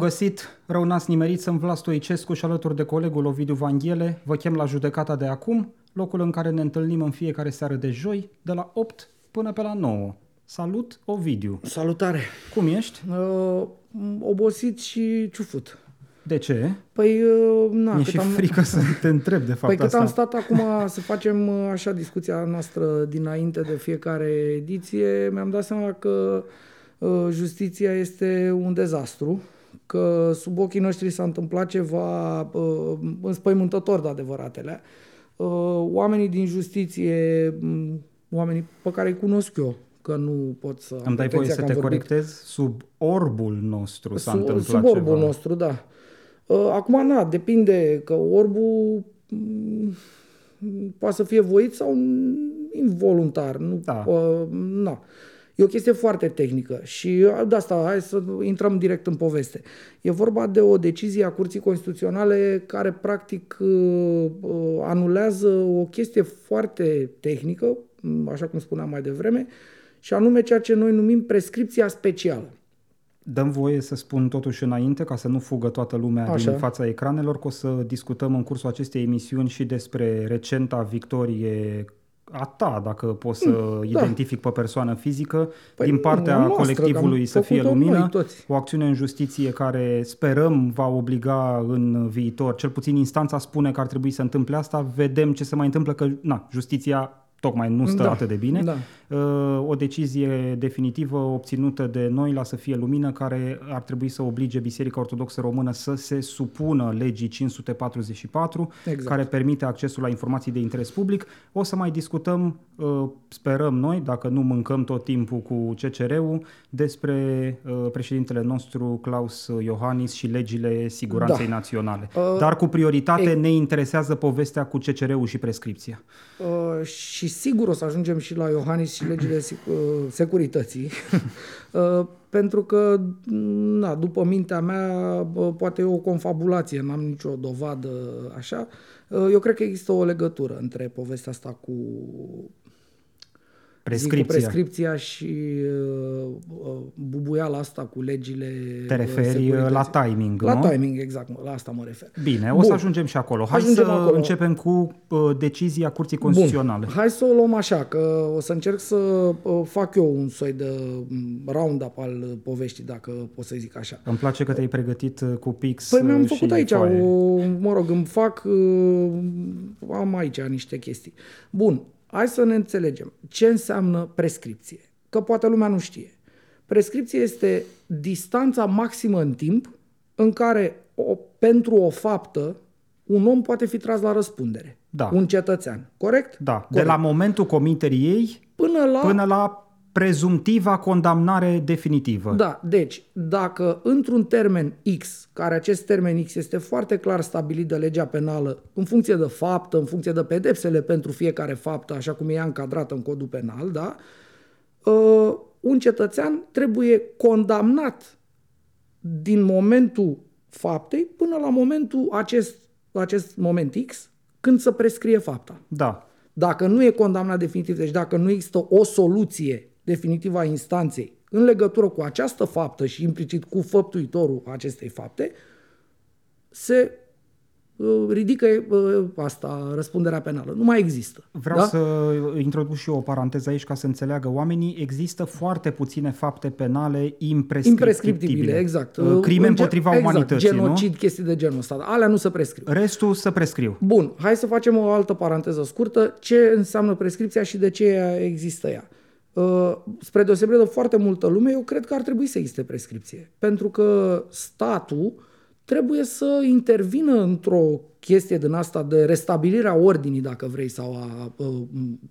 găsit, rău n-ați nimerit, sunt Vlas Stoicescu și alături de colegul Ovidiu Vanghele. Vă chem la judecata de acum, locul în care ne întâlnim în fiecare seară de joi, de la 8 până pe la 9. Salut, Ovidiu! Salutare! Cum ești? Uh, obosit și ciufut. De ce? Păi, uh, na, Mi-e și am... frică să te întreb de fapt Păi cât asta. am stat acum să facem uh, așa discuția noastră dinainte de fiecare ediție, mi-am dat seama că uh, justiția este un dezastru, că sub ochii noștri s-a întâmplat ceva uh, înspăimântător de adevăratele. Uh, oamenii din justiție, um, oamenii pe care îi cunosc eu, că nu pot să... am Îmi dai voie pretenția să că te am vorbit corectez? Sub orbul nostru s-a sub, întâmplat sub orbul ceva. nostru, da. Uh, Acum, na, depinde că orbul mm, poate să fie voit sau involuntar. Nu, Da. uh, na. E o chestie foarte tehnică și uh, de asta hai să intrăm direct în poveste. E vorba de o decizie a Curții Constituționale care practic uh, uh, anulează o chestie foarte tehnică, m, așa cum spuneam mai devreme, și anume ceea ce noi numim prescripția specială. Dăm voie să spun totuși înainte, ca să nu fugă toată lumea Așa. din fața ecranelor, că o să discutăm în cursul acestei emisiuni și despre recenta victorie a ta, dacă poți să identific pe persoană fizică, Mm, Păi din nu, partea a noastră, colectivului că am să fie făcut-o lumină, noi toți. o acțiune în justiție care sperăm va obliga în viitor, cel puțin instanța spune că ar trebui să întâmple asta, vedem ce se mai întâmplă, că na, justiția tocmai nu stă Da, atât de bine. da. Uh, o decizie definitivă obținută de noi la Să fie lumină, care ar trebui să oblige Biserica Ortodoxă Română să se supună legii 544, Exact. care permite accesul la informații de interes public. O să mai discutăm, uh, sperăm noi, dacă nu mâncăm tot timpul cu CCR-ul, despre uh, președintele nostru Claus Iohannis și legile siguranței Da. naționale. Uh, Dar cu prioritate e- ne interesează povestea cu CCR-ul și prescripția. Uh, și sigur o să ajungem și la Iohannis și legile sic- uh, securității, uh, pentru că, na, după mintea mea, bă, poate e o confabulație, n-am nicio dovadă așa. Uh, eu cred că există o legătură între povestea asta cu Zic, cu Prescripția. prescripția și uh, uh, bubuiala asta cu legile Te uh, referi securității. la timing, La nu? timing, exact, mă, la asta mă refer. Bine, o Bun. să ajungem și acolo. Hai Ajungem să acolo. începem cu uh, decizia Curții Constituționale. Bun, hai să o luăm așa, că o să încerc să uh, fac eu un soi de mm, round-up al uh, poveștii, dacă pot să zic așa. Îmi place că te-ai pregătit uh, cu pix Păi mi-am uh, făcut și aici, foaie. o, mă rog, îmi fac, uh, am aici niște chestii. Bun, hai să ne înțelegem. Ce înseamnă prescripție? Că poate lumea nu știe. Prescripție este distanța maximă în timp în care o, pentru o faptă un om poate fi tras la răspundere. Da. Un cetățean. Corect? Da, de Corect. la momentul comiterii ei Până la... până la prezumtiva condamnare definitivă. Da, deci, dacă într-un termen X, care acest termen X este foarte clar stabilit de legea penală, în funcție de faptă, în funcție de pedepsele pentru fiecare faptă, așa cum e ea încadrată în codul penal, da, uh, un cetățean trebuie condamnat din momentul faptei până la momentul acest, acest moment X, când să prescrie fapta. Da. Dacă nu e condamnat definitiv, deci dacă nu există o soluție definitivă a instanței în legătură cu această faptă și implicit cu făptuitorul acestei fapte, se uh, ridică uh, asta, răspunderea penală. Nu mai există. Vreau da? să introduc și eu o paranteză aici ca să înțeleagă oamenii. Există foarte puține fapte penale imprescriptibile. Imprescriptibile, exact. Uh, Crime În gen- împotriva exact, umanității, genocid, nu? chestii de genul ăsta. Alea nu se prescriu. Restul să prescriu. Bun, hai să facem o altă paranteză scurtă. Ce înseamnă prescripția și de ce există ea? Uh, Spre deosebire de foarte multă lume, eu cred că ar trebui să existe prescripție. Pentru că statul trebuie să intervină într-o chestie din asta de restabilirea ordinii, dacă vrei, sau a, uh,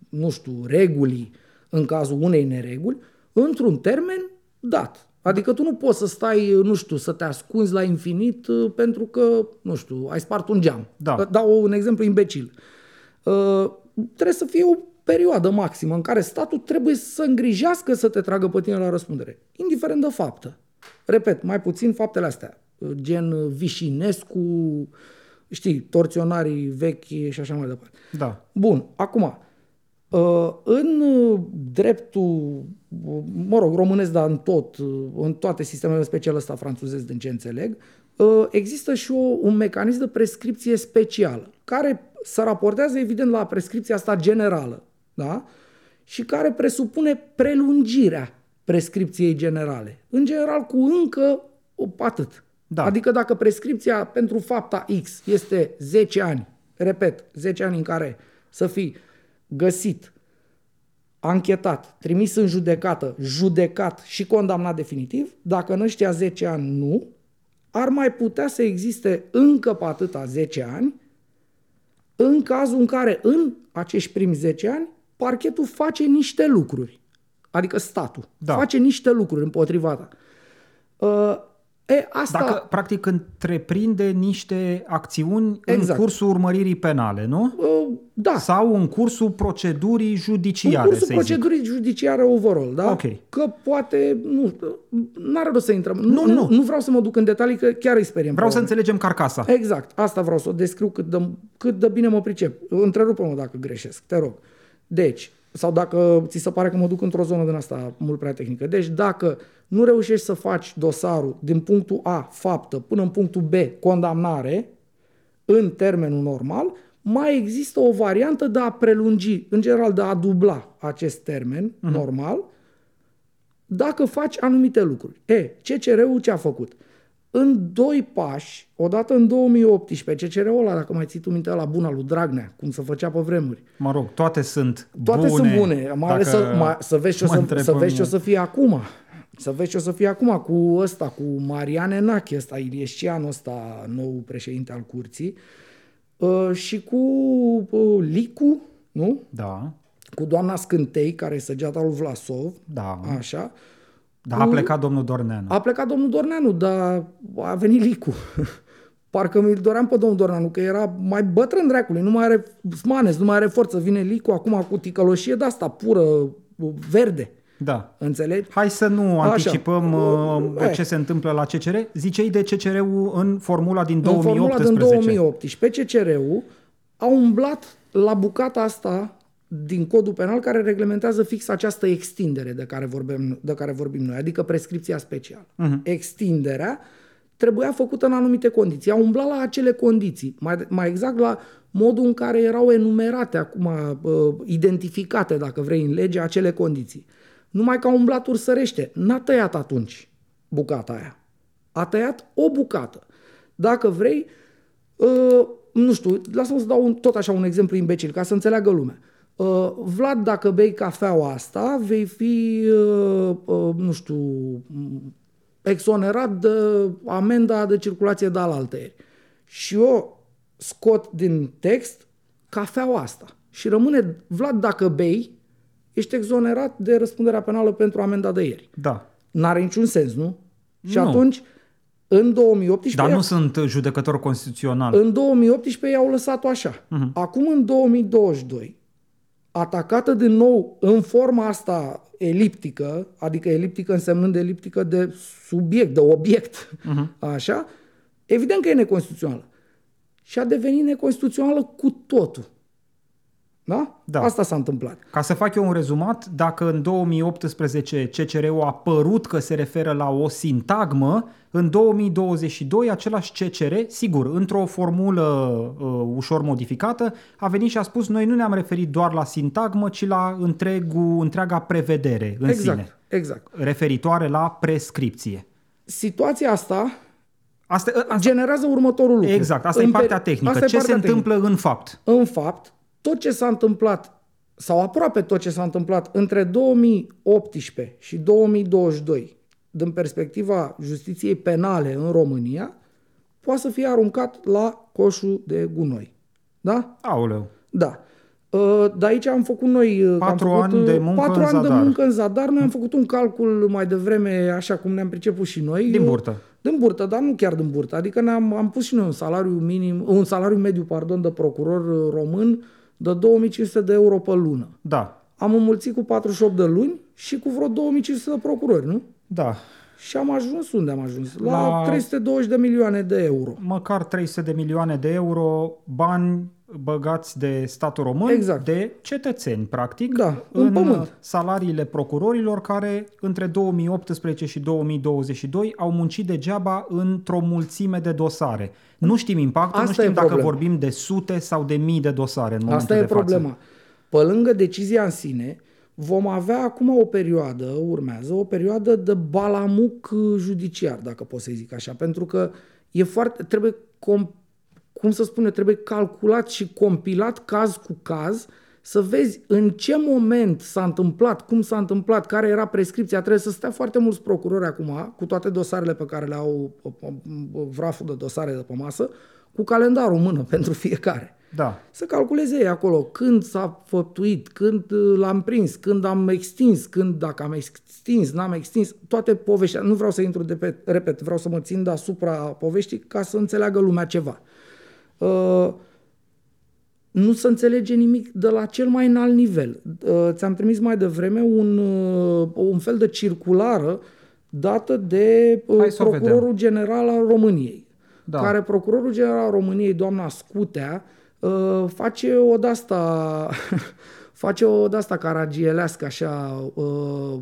nu știu, regulii în cazul unei nereguli, într-un termen dat. Adică tu nu poți să stai, nu știu, să te ascunzi la infinit uh, pentru că, nu știu, ai spart un geam. Da. Dau un exemplu imbecil. Uh, trebuie să fie o perioadă maximă în care statul trebuie să îngrijească să te tragă pe tine la răspundere, indiferent de faptă. Repet, mai puțin faptele astea, gen Vișinescu, știi, torționarii vechi și așa mai departe. Da. Bun, acum, Uh, în uh, dreptul, uh, mă rog, românesc, dar în tot, în toate sistemele speciale ăsta franțuzesc, din ce înțeleg, există și o, un mecanism de prescripție specială, care se raportează evident la prescripția asta generală, da? și care presupune prelungirea prescripției generale. În general cu încă atât. Da. Adică dacă prescripția pentru fapta X este 10 ani, repet, 10 ani în care să fii găsit, anchetat, trimis în judecată, judecat și condamnat definitiv, dacă în ăștia 10 ani nu, ar mai putea să existe încă pe atâta 10 ani, în cazul în care în acești primi 10 ani parchetul face niște lucruri, adică statul da. face niște lucruri împotriva ta. Uh, E, asta... Dacă, practic, întreprinde niște acțiuni exact. în cursul urmăririi penale, nu? Uh, da. Sau în cursul procedurii judiciare, În cursul procedurii zic. judiciare overall, da? Ok. Că poate, nu, n-are rost să intrăm. Nu, nu, nu. Nu vreau să mă duc în detalii, că chiar îi speriem. Vreau să înțelegem carcasa. Exact. Asta vreau să o descriu cât de, cât de bine mă pricep. Întrerupă-mă dacă greșesc, te rog. Deci, sau dacă ți se pare că mă duc într-o zonă din asta mult prea tehnică. Deci dacă nu reușești să faci dosarul din punctul A, faptă, până în punctul B, condamnare, în termenul normal, mai există o variantă de a prelungi, în general de a dubla acest termen uh-huh. normal, dacă faci anumite lucruri. E, CCR-ul ce a făcut? În doi pași, odată în 2018, CCR-ul ăla, dacă mai ții tu minte, la buna lui Dragnea, cum se făcea pe vremuri. Mă rog, toate sunt toate bune. sunt bune, mai ales să, mai, să vezi ce o să, să, vezi ce o să fie acum. Să vezi ce o să fie acum cu ăsta, cu Mariane Nache, ăsta, Iliescian, ăsta, nou președinte al curții, uh, și cu uh, Licu, nu? Da. Cu doamna Scântei, care e săgeata lui Vlasov, da. așa, da, a plecat domnul Dorneanu. A plecat domnul Dorneanu, dar a venit Licu. Parcă mi-l doream pe domnul Dorneanu, că era mai bătrân dracului, nu mai are smanes, nu mai are forță. Vine Licu acum cu ticăloșie de asta, pură, verde. Da. Înțelegi? Hai să nu Așa. anticipăm uh, uh ce se întâmplă la CCR. Zicei de CCR-ul în formula din 2018. În formula din 2018, CCR-ul a umblat la bucata asta din codul penal care reglementează fix această extindere de care vorbim, de care vorbim noi, adică prescripția specială. Uh-huh. Extinderea trebuia făcută în anumite condiții. A umblat la acele condiții, mai, mai exact la modul în care erau enumerate acum, uh, identificate, dacă vrei, în lege, acele condiții. Numai că a umblat ursărește. N-a tăiat atunci bucata aia. A tăiat o bucată. Dacă vrei, uh, nu știu, lasă-mă să dau un, tot așa un exemplu imbecil, ca să înțeleagă lumea. Uh, Vlad, dacă bei cafeaua asta, vei fi, uh, uh, nu știu, exonerat de amenda de circulație de alaltăieri. Și eu scot din text cafeaua asta. Și rămâne, Vlad, dacă bei, ești exonerat de răspunderea penală pentru amenda de ieri. Da. N-are niciun sens, nu? Și nu. atunci, în 2018... Dar nu sunt judecător constituțional. În 2018 i-au lăsat-o așa. Uh-huh. Acum, în 2022, atacată din nou în forma asta eliptică, adică eliptică însemnând eliptică de subiect, de obiect, uh-huh. așa, evident că e neconstituțională. Și a devenit neconstituțională cu totul. Da? da? Asta s-a întâmplat. Ca să fac eu un rezumat, dacă în 2018 CCR-ul a părut că se referă la o sintagmă, în 2022 același CCR, sigur, într-o formulă uh, ușor modificată, a venit și a spus noi nu ne-am referit doar la sintagmă, ci la întregul, întreaga prevedere în exact, sine. Exact. Referitoare la prescripție. Situația asta Asta, asta generează următorul lucru. Exact, asta în e partea tehnică. Asta Ce partea se tehnică. întâmplă în fapt? În fapt, tot ce s-a întâmplat, sau aproape tot ce s-a întâmplat între 2018 și 2022, din perspectiva justiției penale în România, poate să fie aruncat la coșul de gunoi. Da? Aoleu. Da. Uh, de aici am făcut noi... Uh, patru am făcut, ani de uh, muncă patru în ani zadar. de muncă în zadar. Noi am făcut un calcul mai devreme, așa cum ne-am priceput și noi. Din burtă. Din burtă, dar nu chiar din burtă. Adică ne-am am pus și noi un salariu minim, un salariu mediu, pardon, de procuror român de 2500 de euro pe lună. Da. Am înmulțit cu 48 de luni și cu vreo 2500 de procurori, nu? Da. Și am ajuns unde am ajuns? La, La- 320 de milioane de euro. Măcar 300 de milioane de euro bani băgați de statul român, Exact. de cetățeni, practic, Da, în în pământ. salariile procurorilor care între 2018 și 2022 au muncit degeaba într-o mulțime de dosare. Nu știm impactul, Asta nu știm e dacă problema. vorbim de sute sau de mii de dosare în momentul Asta e de față. problema. Pe lângă decizia în sine, vom avea acum o perioadă, urmează, o perioadă de balamuc uh, judiciar, dacă pot să zic așa, pentru că e foarte, trebuie, com, cum să spune, trebuie calculat și compilat caz cu caz să vezi în ce moment s-a întâmplat, cum s-a întâmplat, care era prescripția. Trebuie să stea foarte mulți procurori acum, cu toate dosarele pe care le au uh, uh, vraful de dosare de pe masă, cu calendarul în mână pentru fiecare Da. să calculeze ei acolo când s-a făptuit, când uh, l-am prins, când am extins, când dacă am extins, n-am extins, toate poveștile. Nu vreau să intru de pe, repet, vreau să mă țin deasupra poveștii ca să înțeleagă lumea ceva. Uh, nu se înțelege nimic de la cel mai înalt nivel. Uh, ți-am trimis mai devreme un, uh, un fel de circulară dată de uh, Hai să o Procurorul vedem. General al României Da. care Procurorul General al României, doamna Scutea, uh, face o de-asta, face o de-asta caragielească, așa, uh,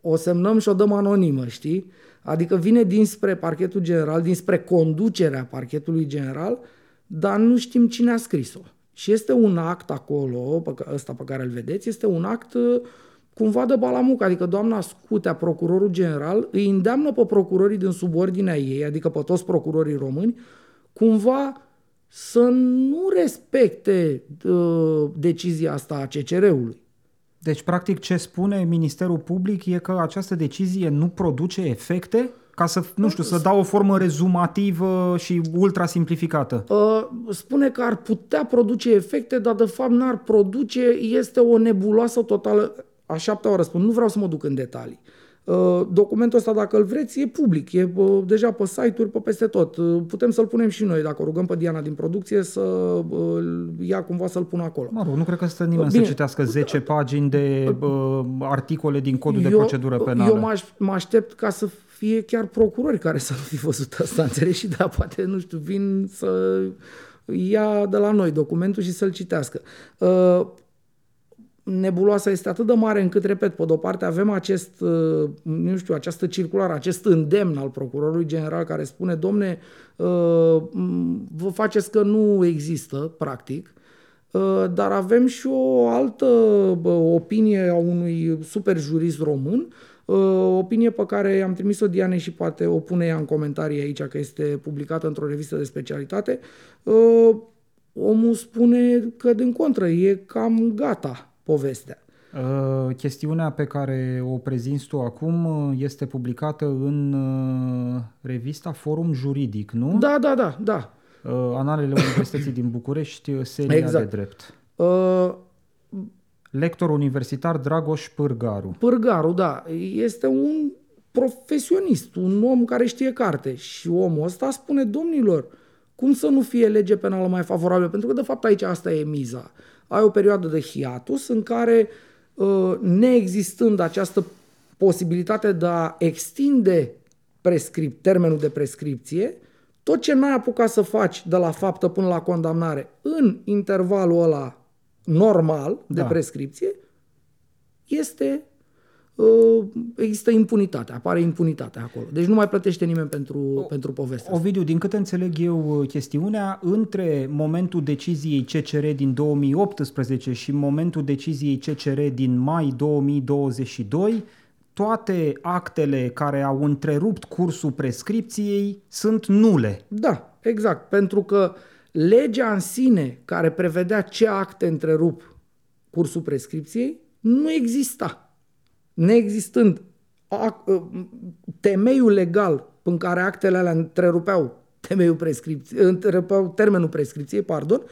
o semnăm și o dăm anonimă, știi? Adică vine dinspre parchetul general, dinspre conducerea parchetului general, dar nu știm cine a scris-o. Și este un act acolo, pe ca- ăsta pe care îl vedeți, este un act uh, cumva de balamuc, adică doamna Scutea, procurorul general, îi îndeamnă pe procurorii din subordinea ei, adică pe toți procurorii români, cumva să nu respecte uh, decizia asta a CCR-ului. Deci, practic, ce spune Ministerul Public e că această decizie nu produce efecte ca să, nu știu, să dau o formă rezumativă și ultra simplificată. Uh, spune că ar putea produce efecte, dar de fapt n-ar produce, este o nebuloasă totală. Aș șaptea oară spun, nu vreau să mă duc în detalii. Uh, Documentul ăsta, dacă îl vreți, e public, e uh, deja pe site-uri, pe peste tot. Uh, Putem să-l punem și noi, dacă o rugăm pe Diana din producție să uh, îl ia cumva să-l pună acolo. Mă rog, nu cred că stă nimeni Bine. să citească 10 pagini de uh, articole din codul de procedură penală. Eu mă, aș, mă aștept ca să fie chiar procurori care să nu fi văzut asta, înțelegi? Și da, poate, nu știu, vin să ia de la noi documentul și să-l citească. Uh, nebuloasa este atât de mare încât, repet, pe de-o parte avem acest, uh, nu știu, această circulară, acest îndemn al procurorului general care spune, domne, uh, m, vă faceți că nu există, practic, Uh, dar avem și o altă bă, opinie a unui super jurist român, uh, opinie pe care am trimis-o Diane și poate o pune ea în comentarii aici, că este publicată într-o revistă de specialitate. Uh, Omul spune că, din contră, e cam gata povestea. Uh, chestiunea pe care o prezinți tu acum uh, este publicată în uh, revista Forum Juridic, nu? Da, da, da, da. Uh, Analele Universității din București, uh, seria Exact. de drept. Uh, Lector universitar Dragoș Pârgaru. Pârgaru, da, este un profesionist, un om care știe carte și omul ăsta spune, domnilor, cum să nu fie lege penală mai favorabilă? Pentru că, de fapt, aici asta e miza. Ai o perioadă de hiatus în care, uh, neexistând această posibilitate de a extinde prescrip, termenul de prescripție, tot ce n-ai apucat să faci de la faptă până la condamnare în intervalul ăla normal de Da. prescripție, este uh, există impunitate, apare impunitate acolo. Deci nu mai plătește nimeni pentru, pentru povestea asta. Ovidiu, din câte înțeleg eu uh, chestiunea, între momentul deciziei CCR din 2018 și momentul deciziei CCR din mai 2022, toate actele care au întrerupt cursul prescripției sunt nule. Da, exact. Pentru că legea în sine care prevedea ce acte întrerup cursul prescripției nu exista. Neexistând ac- ă, temeiul legal în care actele alea întrerupeau temeiul prescripției, întrerupeau termenul prescripției, pardon,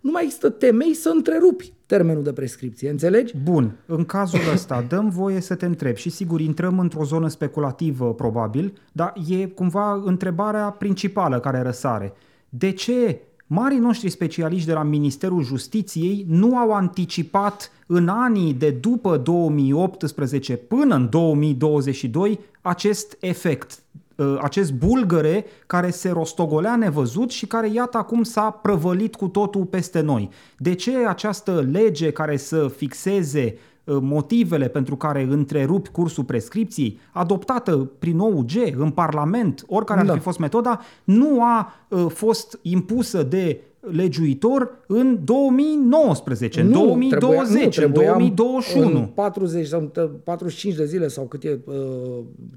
nu mai există temei să întrerupi termenul de prescripție, înțelegi? Bun, în cazul ăsta dăm voie să te întreb și sigur intrăm într-o zonă speculativă probabil, dar e cumva întrebarea principală care răsare. De ce Marii noștri specialiști de la Ministerul Justiției nu au anticipat în anii de după 2018 până în 2022 acest efect, ă, acest bulgăre care se rostogolea nevăzut și care iată acum s-a prăvălit cu totul peste noi. De ce această lege care să fixeze ă, motivele pentru care întrerupi cursul prescripției, adoptată prin OUG în Parlament, oricare da. ar fi fost metoda, nu a ă, fost impusă de legiuitor în 2019, în 2020, trebuia, nu, în 2021. În 40 sau 45 de zile sau cât e uh,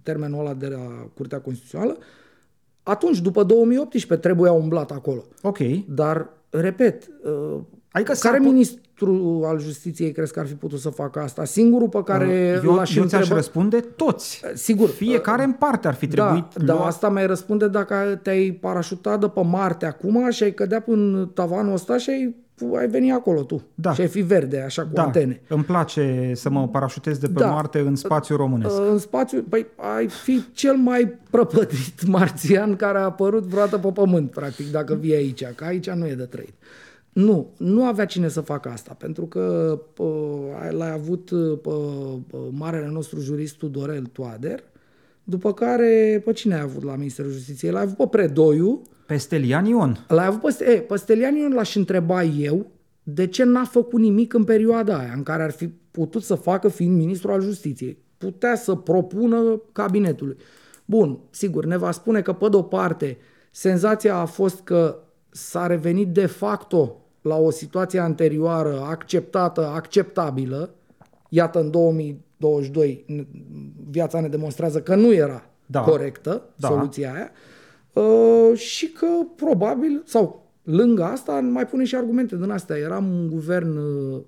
termenul ăla de la Curtea Constituțională, atunci, după 2018, trebuia umblat acolo. Ok. Dar, repet, uh, adică care ministru al justiției crezi că ar fi putut să facă asta? Singurul pe care uh, eu, l-aș eu ți-aș răspunde toți. Uh, sigur. Fiecare uh, în parte ar fi da, trebuit Da, dar asta mai răspunde dacă te-ai parașutat de pe Marte acum și ai cădea până tavanul ăsta și ai ai veni acolo tu da. și ai fi verde, așa cu da. antene. Îmi place să mă parașutez de pe da. Marte în spațiu românesc. În spațiu, păi ai fi cel mai prăpădit marțian care a apărut vreodată pe pământ, practic, dacă vii aici, că aici nu e de trăit. Nu, nu avea cine să facă asta, pentru că pă, l-a avut pă, pă, marele nostru jurist Tudorel Toader, după care, pe cine a avut la Ministerul Justiției? L-a avut pe Predoiu. Pe Stelian Ion. L-a avut pe, e, pe Stelian Ion l-aș întreba eu de ce n-a făcut nimic în perioada aia în care ar fi putut să facă fiind ministru al justiției. Putea să propună cabinetului. Bun, sigur, ne va spune că pe de-o parte senzația a fost că s-a revenit de facto la o situație anterioară acceptată, acceptabilă, iată în 2022 viața ne demonstrează că nu era da. corectă da. soluția aia uh, și că probabil, sau lângă asta, mai pune și argumente din astea. Eram un guvern uh,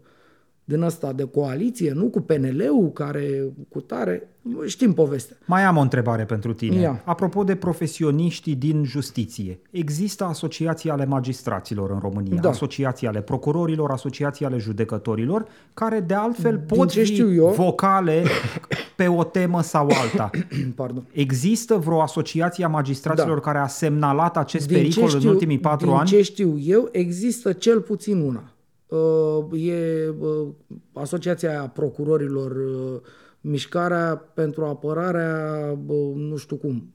din ăsta de coaliție, nu cu PNL-ul care cu tare, știm povestea. Mai am o întrebare pentru tine. Ia. Apropo de profesioniștii din justiție, există asociații ale magistraților în România, da. asociații ale procurorilor, asociații ale judecătorilor, care de altfel din pot fi eu... vocale pe o temă sau alta. Pardon. Există vreo asociație a magistraților da. care a semnalat acest din pericol știu, în ultimii patru din ani? Din ce știu eu, există cel puțin una Uh, e uh, Asociația Procurorilor, uh, Mișcarea pentru Apărarea, nu știu cum,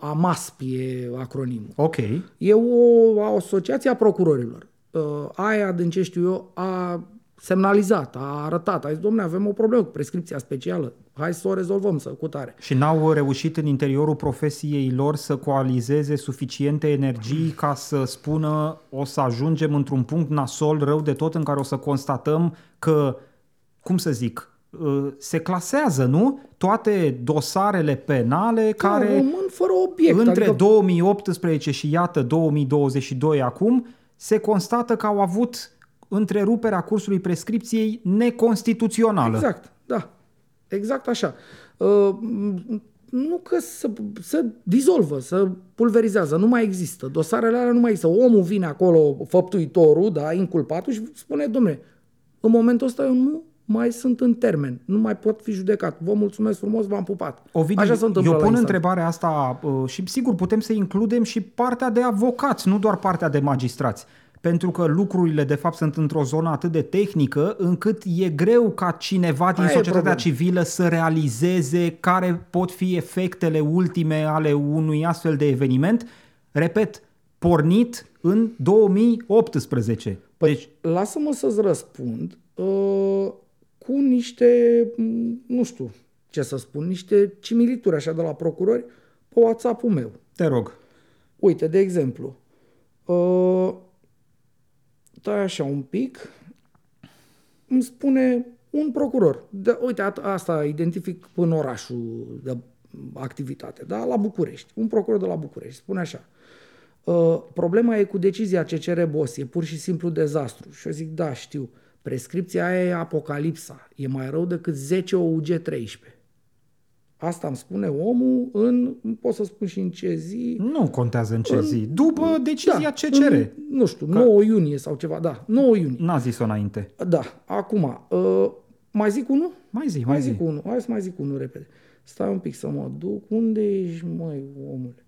AMASP e acronimul. Ok. E o asociație a procurorilor. Aia, din ce știu eu, a semnalizat, a arătat, a zis, domnule, avem o problemă cu prescripția specială, hai să o rezolvăm, să cu tare. Și n-au reușit în interiorul profesiei lor să coalizeze suficiente energii ca să spună o să ajungem într-un punct nasol rău de tot în care o să constatăm că, cum să zic, ă, se clasează, nu? Toate dosarele penale da, care rămân fără obiect. Între adică... 2018 și iată 2022 acum se constată că au avut întreruperea cursului prescripției neconstituțională. Exact, da. Exact așa. Uh, nu că să, să dizolvă, să pulverizează, nu mai există. Dosarele alea nu mai există. Omul vine acolo, făptuitorul, da, inculpatul și spune, domne, în momentul ăsta eu nu mai sunt în termen, nu mai pot fi judecat. Vă mulțumesc frumos, v-am pupat. Ovidiu, Așa se întâmplă eu pun întrebarea asta uh, și sigur putem să includem și partea de avocați, nu doar partea de magistrați pentru că lucrurile de fapt sunt într-o zonă atât de tehnică încât e greu ca cineva din Aia societatea civilă să realizeze care pot fi efectele ultime ale unui astfel de eveniment. Repet, pornit în 2018. Păi, deci, lasă-mă să-ți răspund uh, cu niște, nu știu ce să spun, niște cimilituri așa de la procurori pe WhatsApp-ul meu. Te rog. Uite, de exemplu, uh, tai așa un pic, îmi spune un procuror. De, uite, asta identific în orașul de activitate, da? la București. Un procuror de la București spune așa. Uh, problema e cu decizia CCR Bos, e pur și simplu dezastru. Și eu zic, da, știu, prescripția aia e apocalipsa, e mai rău decât 10 OUG 13. Asta îmi spune omul în, pot să spun și în ce zi. Nu contează în ce în, zi. După decizia da, CCR. În, nu știu, Că... 9 iunie sau ceva, da, 9 iunie. N-a zis-o înainte. Da, acum, uh, mai zic unul? Mai zi, mai, mai zic unul. Hai să mai zic unul repede. Stai un pic să mă duc. Unde ești, măi, omule?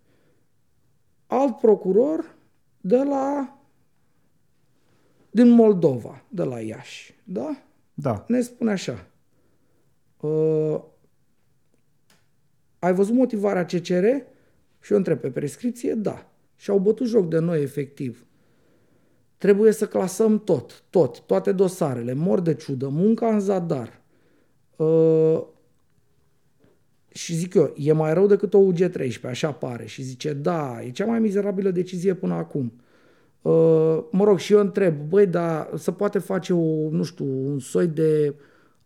Alt procuror de la din Moldova, de la Iași, da? Da. Ne spune așa. Uh, ai văzut motivarea CCR? Și eu întreb pe prescripție, da. Și au bătut joc de noi, efectiv. Trebuie să clasăm tot, tot, toate dosarele, mor de ciudă, munca în zadar. Uh, și zic eu, e mai rău decât o UG13, așa pare. Și zice, da, e cea mai mizerabilă decizie până acum. Uh, mă rog, și eu întreb, băi, dar se poate face o, nu știu, un soi de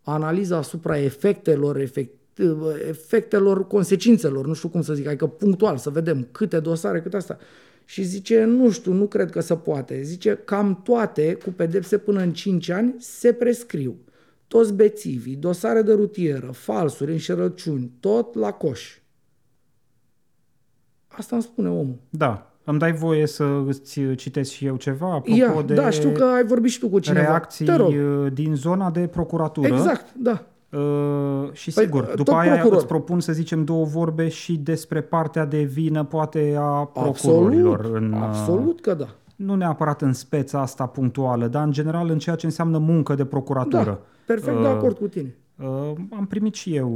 analiză asupra efectelor, efect, efectelor, consecințelor, nu știu cum să zic, adică punctual, să vedem câte dosare, câte asta. Și zice, nu știu, nu cred că se poate. Zice, cam toate, cu pedepse până în 5 ani, se prescriu. Toți bețivii, dosare de rutieră, falsuri, înșelăciuni, tot la coș. Asta îmi spune omul. Da. Îmi dai voie să îți citesc și eu ceva? Apropo Ia, de da, știu că ai vorbit și tu cu cineva. reacții Te rog. din zona de procuratură. Exact, da. Uh, și Păi, sigur, tot după aia procuror. îți propun să zicem două vorbe și despre partea de vină, poate a Absolut, procurorilor. În, uh, absolut că da. Nu neapărat în speța asta punctuală, dar în general în ceea ce înseamnă muncă de procuratură. Da, perfect de Uh, acord cu tine. Uh, am primit și eu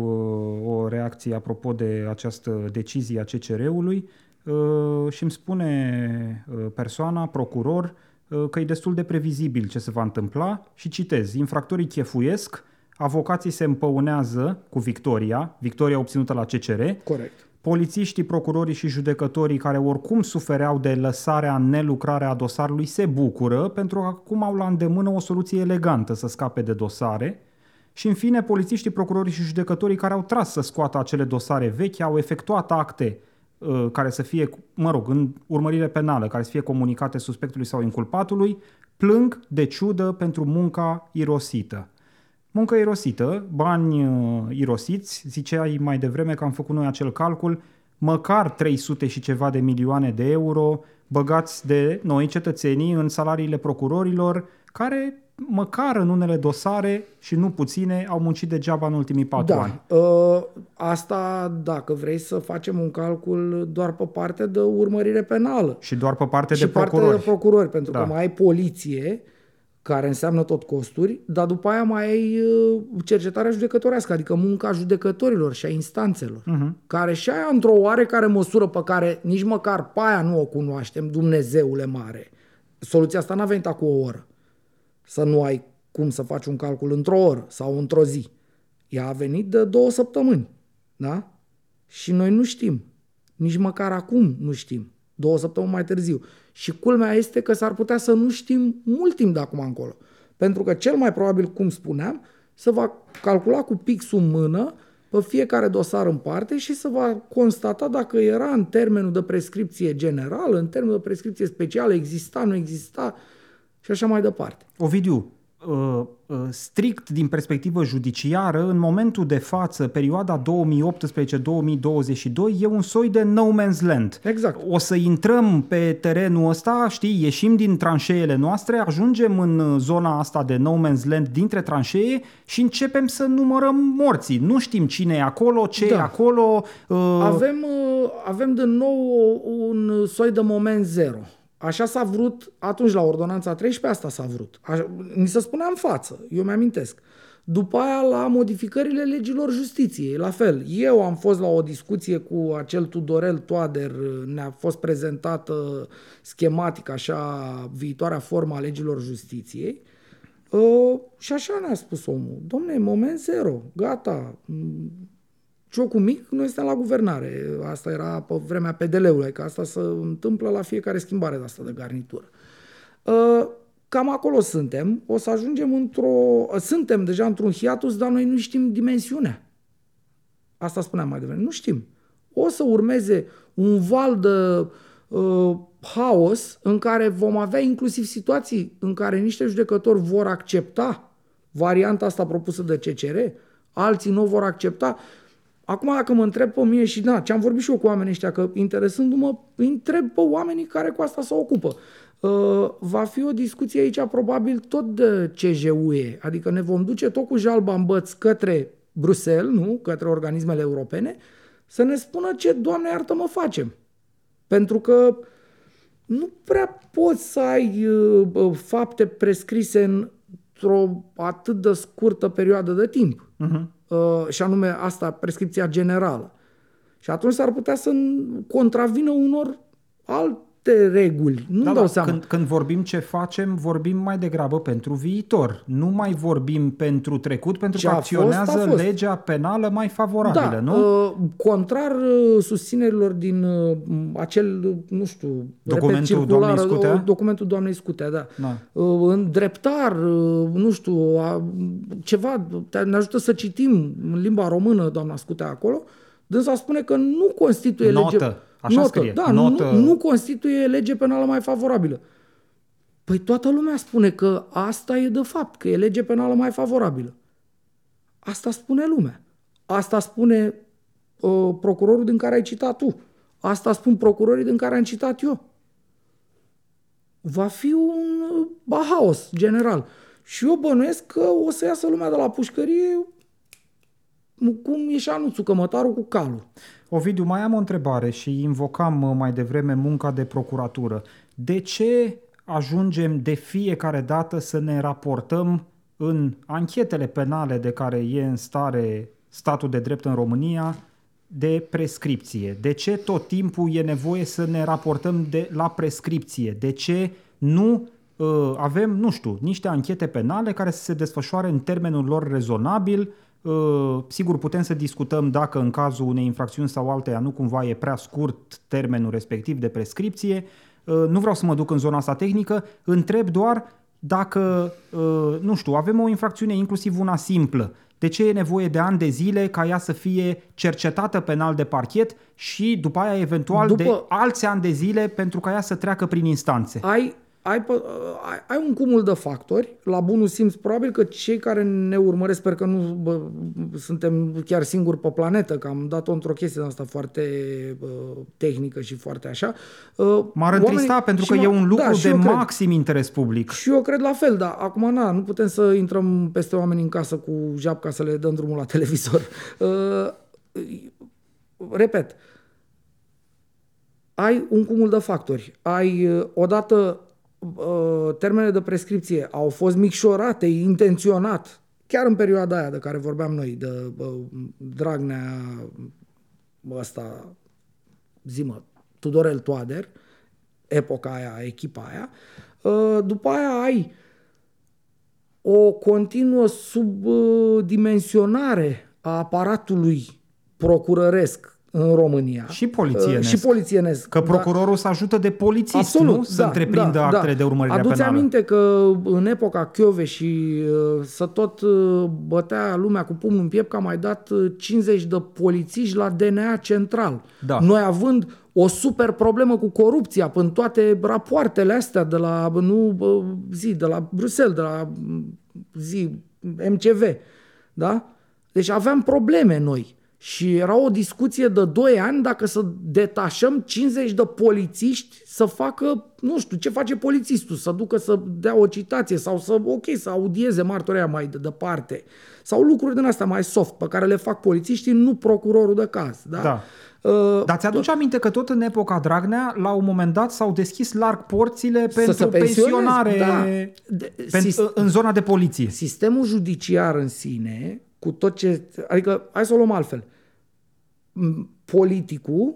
uh, o reacție apropo de această decizie a CCR-ului uh, și îmi spune uh, persoana, procuror, uh, că e destul de previzibil ce se va întâmpla și citez, infractorii chefuiesc, avocații se împăunează cu victoria, victoria obținută la CCR, Corect. Polițiștii, procurorii și judecătorii care oricum sufereau de lăsarea în nelucrare a dosarului se bucură pentru că acum au la îndemână o soluție elegantă să scape de dosare. Și în fine, polițiștii, procurorii și judecătorii care au tras să scoată acele dosare vechi au efectuat acte uh, care să fie, mă rog, în urmărire penală, care să fie comunicate suspectului sau inculpatului, plâng de ciudă pentru munca irosită. Muncă irosită, bani uh, irosiți, ziceai mai devreme că am făcut noi acel calcul, măcar 300 și ceva de milioane de euro băgați de noi cetățenii în salariile procurorilor, care măcar în unele dosare și nu puține au muncit degeaba în ultimii patru ani. Da. Uh, asta, dacă vrei să facem un calcul doar pe partea de urmărire penală. Și doar pe parte și de partea procurori. de procurori, pentru Da. că mai ai poliție, care înseamnă tot costuri, dar după aia mai ai uh, cercetarea judecătorească, adică munca judecătorilor și a instanțelor, Mhm. care și aia într-o oarecare măsură pe care nici măcar pe aia nu o cunoaștem, Dumnezeule mare. Soluția asta n-a venit acum o oră. Să nu ai cum să faci un calcul într-o oră sau într-o zi. Ea a venit de două săptămâni, da? Și noi nu știm. Nici măcar acum nu știm. Două săptămâni mai târziu. Și culmea este că s-ar putea să nu știm mult timp de acum încolo. Pentru că cel mai probabil, cum spuneam, se va calcula cu pixul în mână pe fiecare dosar în parte și se va constata dacă era în termenul de prescripție generală, în termenul de prescripție specială, exista, nu exista și așa mai departe. Ovidiu, uh, uh, strict din perspectivă judiciară, în momentul de față, perioada 2018-2022 e un soi de no man's land. Exact. O să intrăm pe terenul ăsta, știi, ieșim din tranșeele noastre, ajungem în uh, zona asta de no man's land dintre tranșee și începem să numărăm morții. Nu știm cine e acolo, ce Da. e acolo. Uh, Avem, uh, avem din nou un soi de moment zero. Așa s-a vrut atunci la ordonanța 13, asta s-a vrut. Așa, ni se spunea în față, eu mi-amintesc. După aia la modificările legilor justiției, la fel. Eu am fost la o discuție cu acel Tudorel Toader, ne-a fost prezentată schematic așa viitoarea formă a legilor justiției. Uh, și așa ne-a spus omul. Domne, moment zero, gata, ciocul mic, noi suntem la guvernare. Asta era pe vremea PDL-ului, că asta se întâmplă la fiecare schimbare de asta de garnitură. Uh, Cam acolo suntem. O să ajungem într-o... Suntem deja într-un hiatus, dar noi nu știm dimensiunea. Asta spuneam mai devreme. Nu știm. O să urmeze un val de uh, haos în care vom avea inclusiv situații în care niște judecători vor accepta varianta asta propusă de CCR, alții nu o vor accepta. Acum, dacă mă întreb pe mine și da, ce am vorbit și eu cu oamenii ăștia, că interesându-mă, îi întreb pe oamenii care cu asta se ocupă. Uh, va fi o discuție aici probabil tot de CJUE, adică ne vom duce tot cu jalba în băț către Bruxelles, nu? Către organismele europene, să ne spună ce, Doamne iartă, mă facem. Pentru că nu prea poți să ai uh, fapte prescrise într-o atât de scurtă perioadă de timp. Uh-huh. Uh, și anume asta, prescripția generală. Și atunci s-ar putea să contravină unor alt niște reguli. Nu da, dau da, seama. Când, când vorbim ce facem, vorbim mai degrabă pentru viitor. Nu mai vorbim pentru trecut, pentru ce că acționează fost, fost. legea penală mai favorabilă, da, nu? Uh, contrar uh, susținerilor din uh, acel, nu știu, documentul repet, doamnei Scutea? Uh, documentul doamnei Scutea, da. da. Uh, în dreptar, uh, nu știu, uh, ceva, ne ajută să citim în limba română, doamna Scutea, acolo, dânsa spune că nu constituie Notă. lege... Așa notă, scrie. da, notă... Nu, nu constituie lege penală mai favorabilă. Păi toată lumea spune că asta e de fapt, că e lege penală mai favorabilă. Asta spune lumea. Asta spune uh, procurorul din care ai citat tu. Asta spun procurorii din care am citat eu. Va fi un uh, haos general. Și eu bănuiesc că o să iasă lumea de la pușcărie cum e și anuțul cămătarul cu calul. Ovidiu, mai am o întrebare și invocam uh, mai devreme munca de procuratură. De ce ajungem de fiecare dată să ne raportăm în anchetele penale de care e în stare statul de drept în România de prescripție? De ce tot timpul e nevoie să ne raportăm de la prescripție? De ce nu uh, avem, nu știu, niște anchete penale care să se desfășoare în termenul lor rezonabil Uh, sigur, putem să discutăm dacă în cazul unei infracțiuni sau alteia nu cumva e prea scurt termenul respectiv de prescripție. Uh, nu vreau să mă duc în zona asta tehnică, întreb doar dacă, uh, nu știu, avem o infracțiune, inclusiv una simplă, de ce e nevoie de ani de zile ca ea să fie cercetată penal de parchet și după aia eventual după... de alți ani de zile pentru ca ea să treacă prin instanțe? Ai ai, ai, ai un cumul de factori, la bunul simț, probabil că cei care ne urmăresc, sper că nu bă, suntem chiar singuri pe planetă, că am dat-o într-o chestie asta foarte bă, tehnică și foarte așa. M-ar întrista pentru că e un lucru da, de maxim cred. interes public. Și eu cred la fel, dar acum na, nu putem să intrăm peste oameni în casă cu japca să le dăm drumul la televizor. repet, ai un cumul de factori. Ai odată Uh, termenele de prescripție au fost micșorate intenționat, chiar în perioada aia de care vorbeam noi, de uh, Dragnea ăsta, zimă, Tudorel Toader, epoca aia, echipa aia, uh, după aia ai o continuă subdimensionare a aparatului procurăresc în România. Și polițienesc. Și polițienesc. Că da. procurorul da. să ajută de polițist, Absolut, nu? Să da, întreprindă da, actele da. de urmărire Aduți penală. aminte că în epoca Chiove și uh, să tot uh, bătea lumea cu pumnul în piept că a mai dat 50 uh, de polițiști la DNA central. Da. Noi având o super problemă cu corupția în toate rapoartele astea de la, nu zi, de la Bruxelles, de la zi, MCV. Da? Deci aveam probleme noi. Și era o discuție de 2 ani dacă să detașăm 50 de polițiști să facă, nu știu, ce face polițistul, să ducă să dea o citație sau să, ok, să audieze martoria mai de departe. Sau lucruri din astea mai soft pe care le fac polițiștii, nu procurorul de caz. Da? da. Uh, Dar ți-aduce aminte că tot în epoca Dragnea, la un moment dat s-au deschis larg porțile pentru pensionare da. de, pentru, în zona de poliție. Sistemul judiciar în sine cu tot ce... Adică, hai să o luăm altfel. Politicul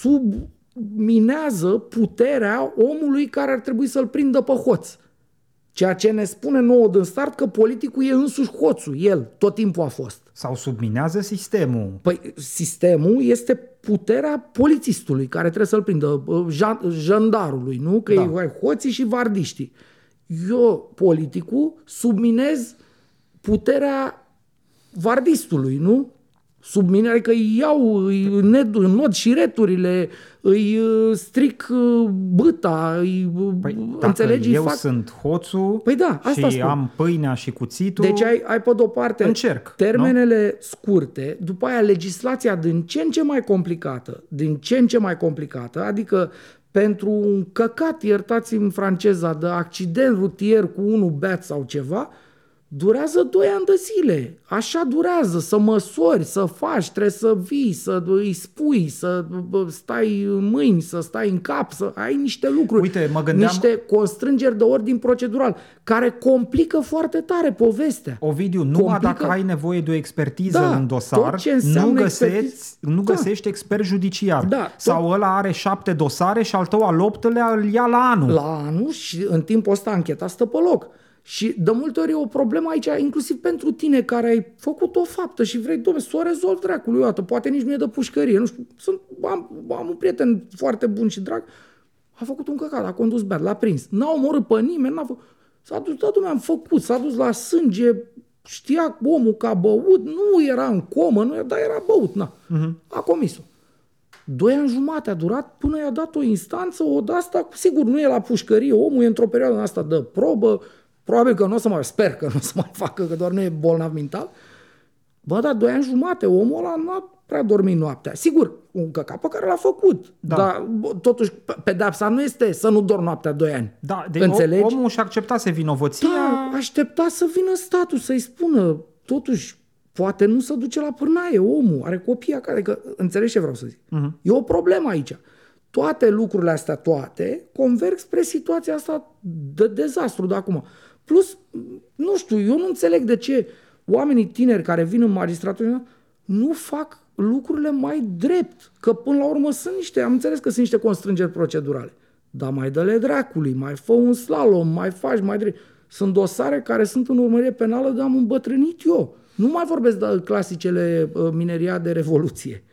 subminează puterea omului care ar trebui să-l prindă pe hoț. Ceea ce ne spune nouă din start că politicul e însuși hoțul, el, tot timpul a fost. Sau subminează sistemul. Păi sistemul este puterea polițistului care trebuie să-l prindă, jandarului, nu? Că da. e hoții și vardiștii. Eu, politicul, subminez puterea vardistului, nu? Subminare adică îi iau, îi nod și returile, îi uh, stric uh, băta, îi, uh, păi, înțelegi? eu fac... sunt hoțul păi da, asta și spun. am pâinea și cuțitul, Deci ai, ai pe de-o parte încerc, termenele nu? scurte, după aia legislația din ce în ce mai complicată, din ce în ce mai complicată, adică pentru un căcat, iertați-mi franceza, de accident rutier cu unul beat sau ceva, durează 2 ani de zile. Așa durează, să măsori, să faci, trebuie să vii, să îi spui, să stai în mâini, să stai în cap, să ai niște lucruri, Uite, mă gândeam... niște constrângeri de ordin procedural, care complică foarte tare povestea. Ovidiu, numai Complică- dacă ai nevoie de o expertiză Da, în dosar, tot ce înseamnă nu găsești, expertiz- nu Da. găsești expert judiciar. Da, tot- Sau ăla are șapte dosare și al tău al optulea îl ia la anul. la anul și în timpul ăsta ancheta stă pe loc. Și de multe ori e o problemă aici, inclusiv pentru tine care ai făcut o faptă și vrei, domnule, să o rezolvi dracului o dată, poate nici nu e de pușcărie, nu știu, sunt, am, am un prieten foarte bun și drag, a făcut un căcat, a condus beat, l-a prins, n-a omorât pe nimeni, n-a făcut, s-a dus, da, domnule, am făcut, s-a dus la sânge, știa omul că a băut, nu era în comă, nu, dar era băut, na, uh-huh. a comis-o. Doi ani jumate a durat până i-a dat o instanță, o de asta, sigur, nu e la pușcărie, omul e într-o perioadă în asta de probă, probabil că nu o să mai, sper că nu o să mai facă, că doar nu e bolnav mental. Bă, dar doi ani jumate, omul ăla nu a prea dormit noaptea. Sigur, un căcat pe care l-a făcut, Da. dar bă, totuși pe- pedepsa nu este să nu dormi noaptea doi ani. Da, de Înțelegi? omul și acceptase vinovăția. Da, aștepta să vină statul să-i spună, totuși, poate nu se duce la pârnaie omul, are copii acasă, adică, înțelegi ce vreau să zic? Uh-huh. E o problemă aici. Toate lucrurile astea, toate, converg spre situația asta de dezastru de acum. Plus, nu știu, eu nu înțeleg de ce oamenii tineri care vin în magistratură nu fac lucrurile mai drept. Că până la urmă sunt niște, am înțeles că sunt niște constrângeri procedurale. Dar mai dă-le dracului, mai fă un slalom, mai faci, mai drept. Sunt dosare care sunt în urmărire penală de am îmbătrânit eu. Nu mai vorbesc de clasicele uh, mineria de revoluție.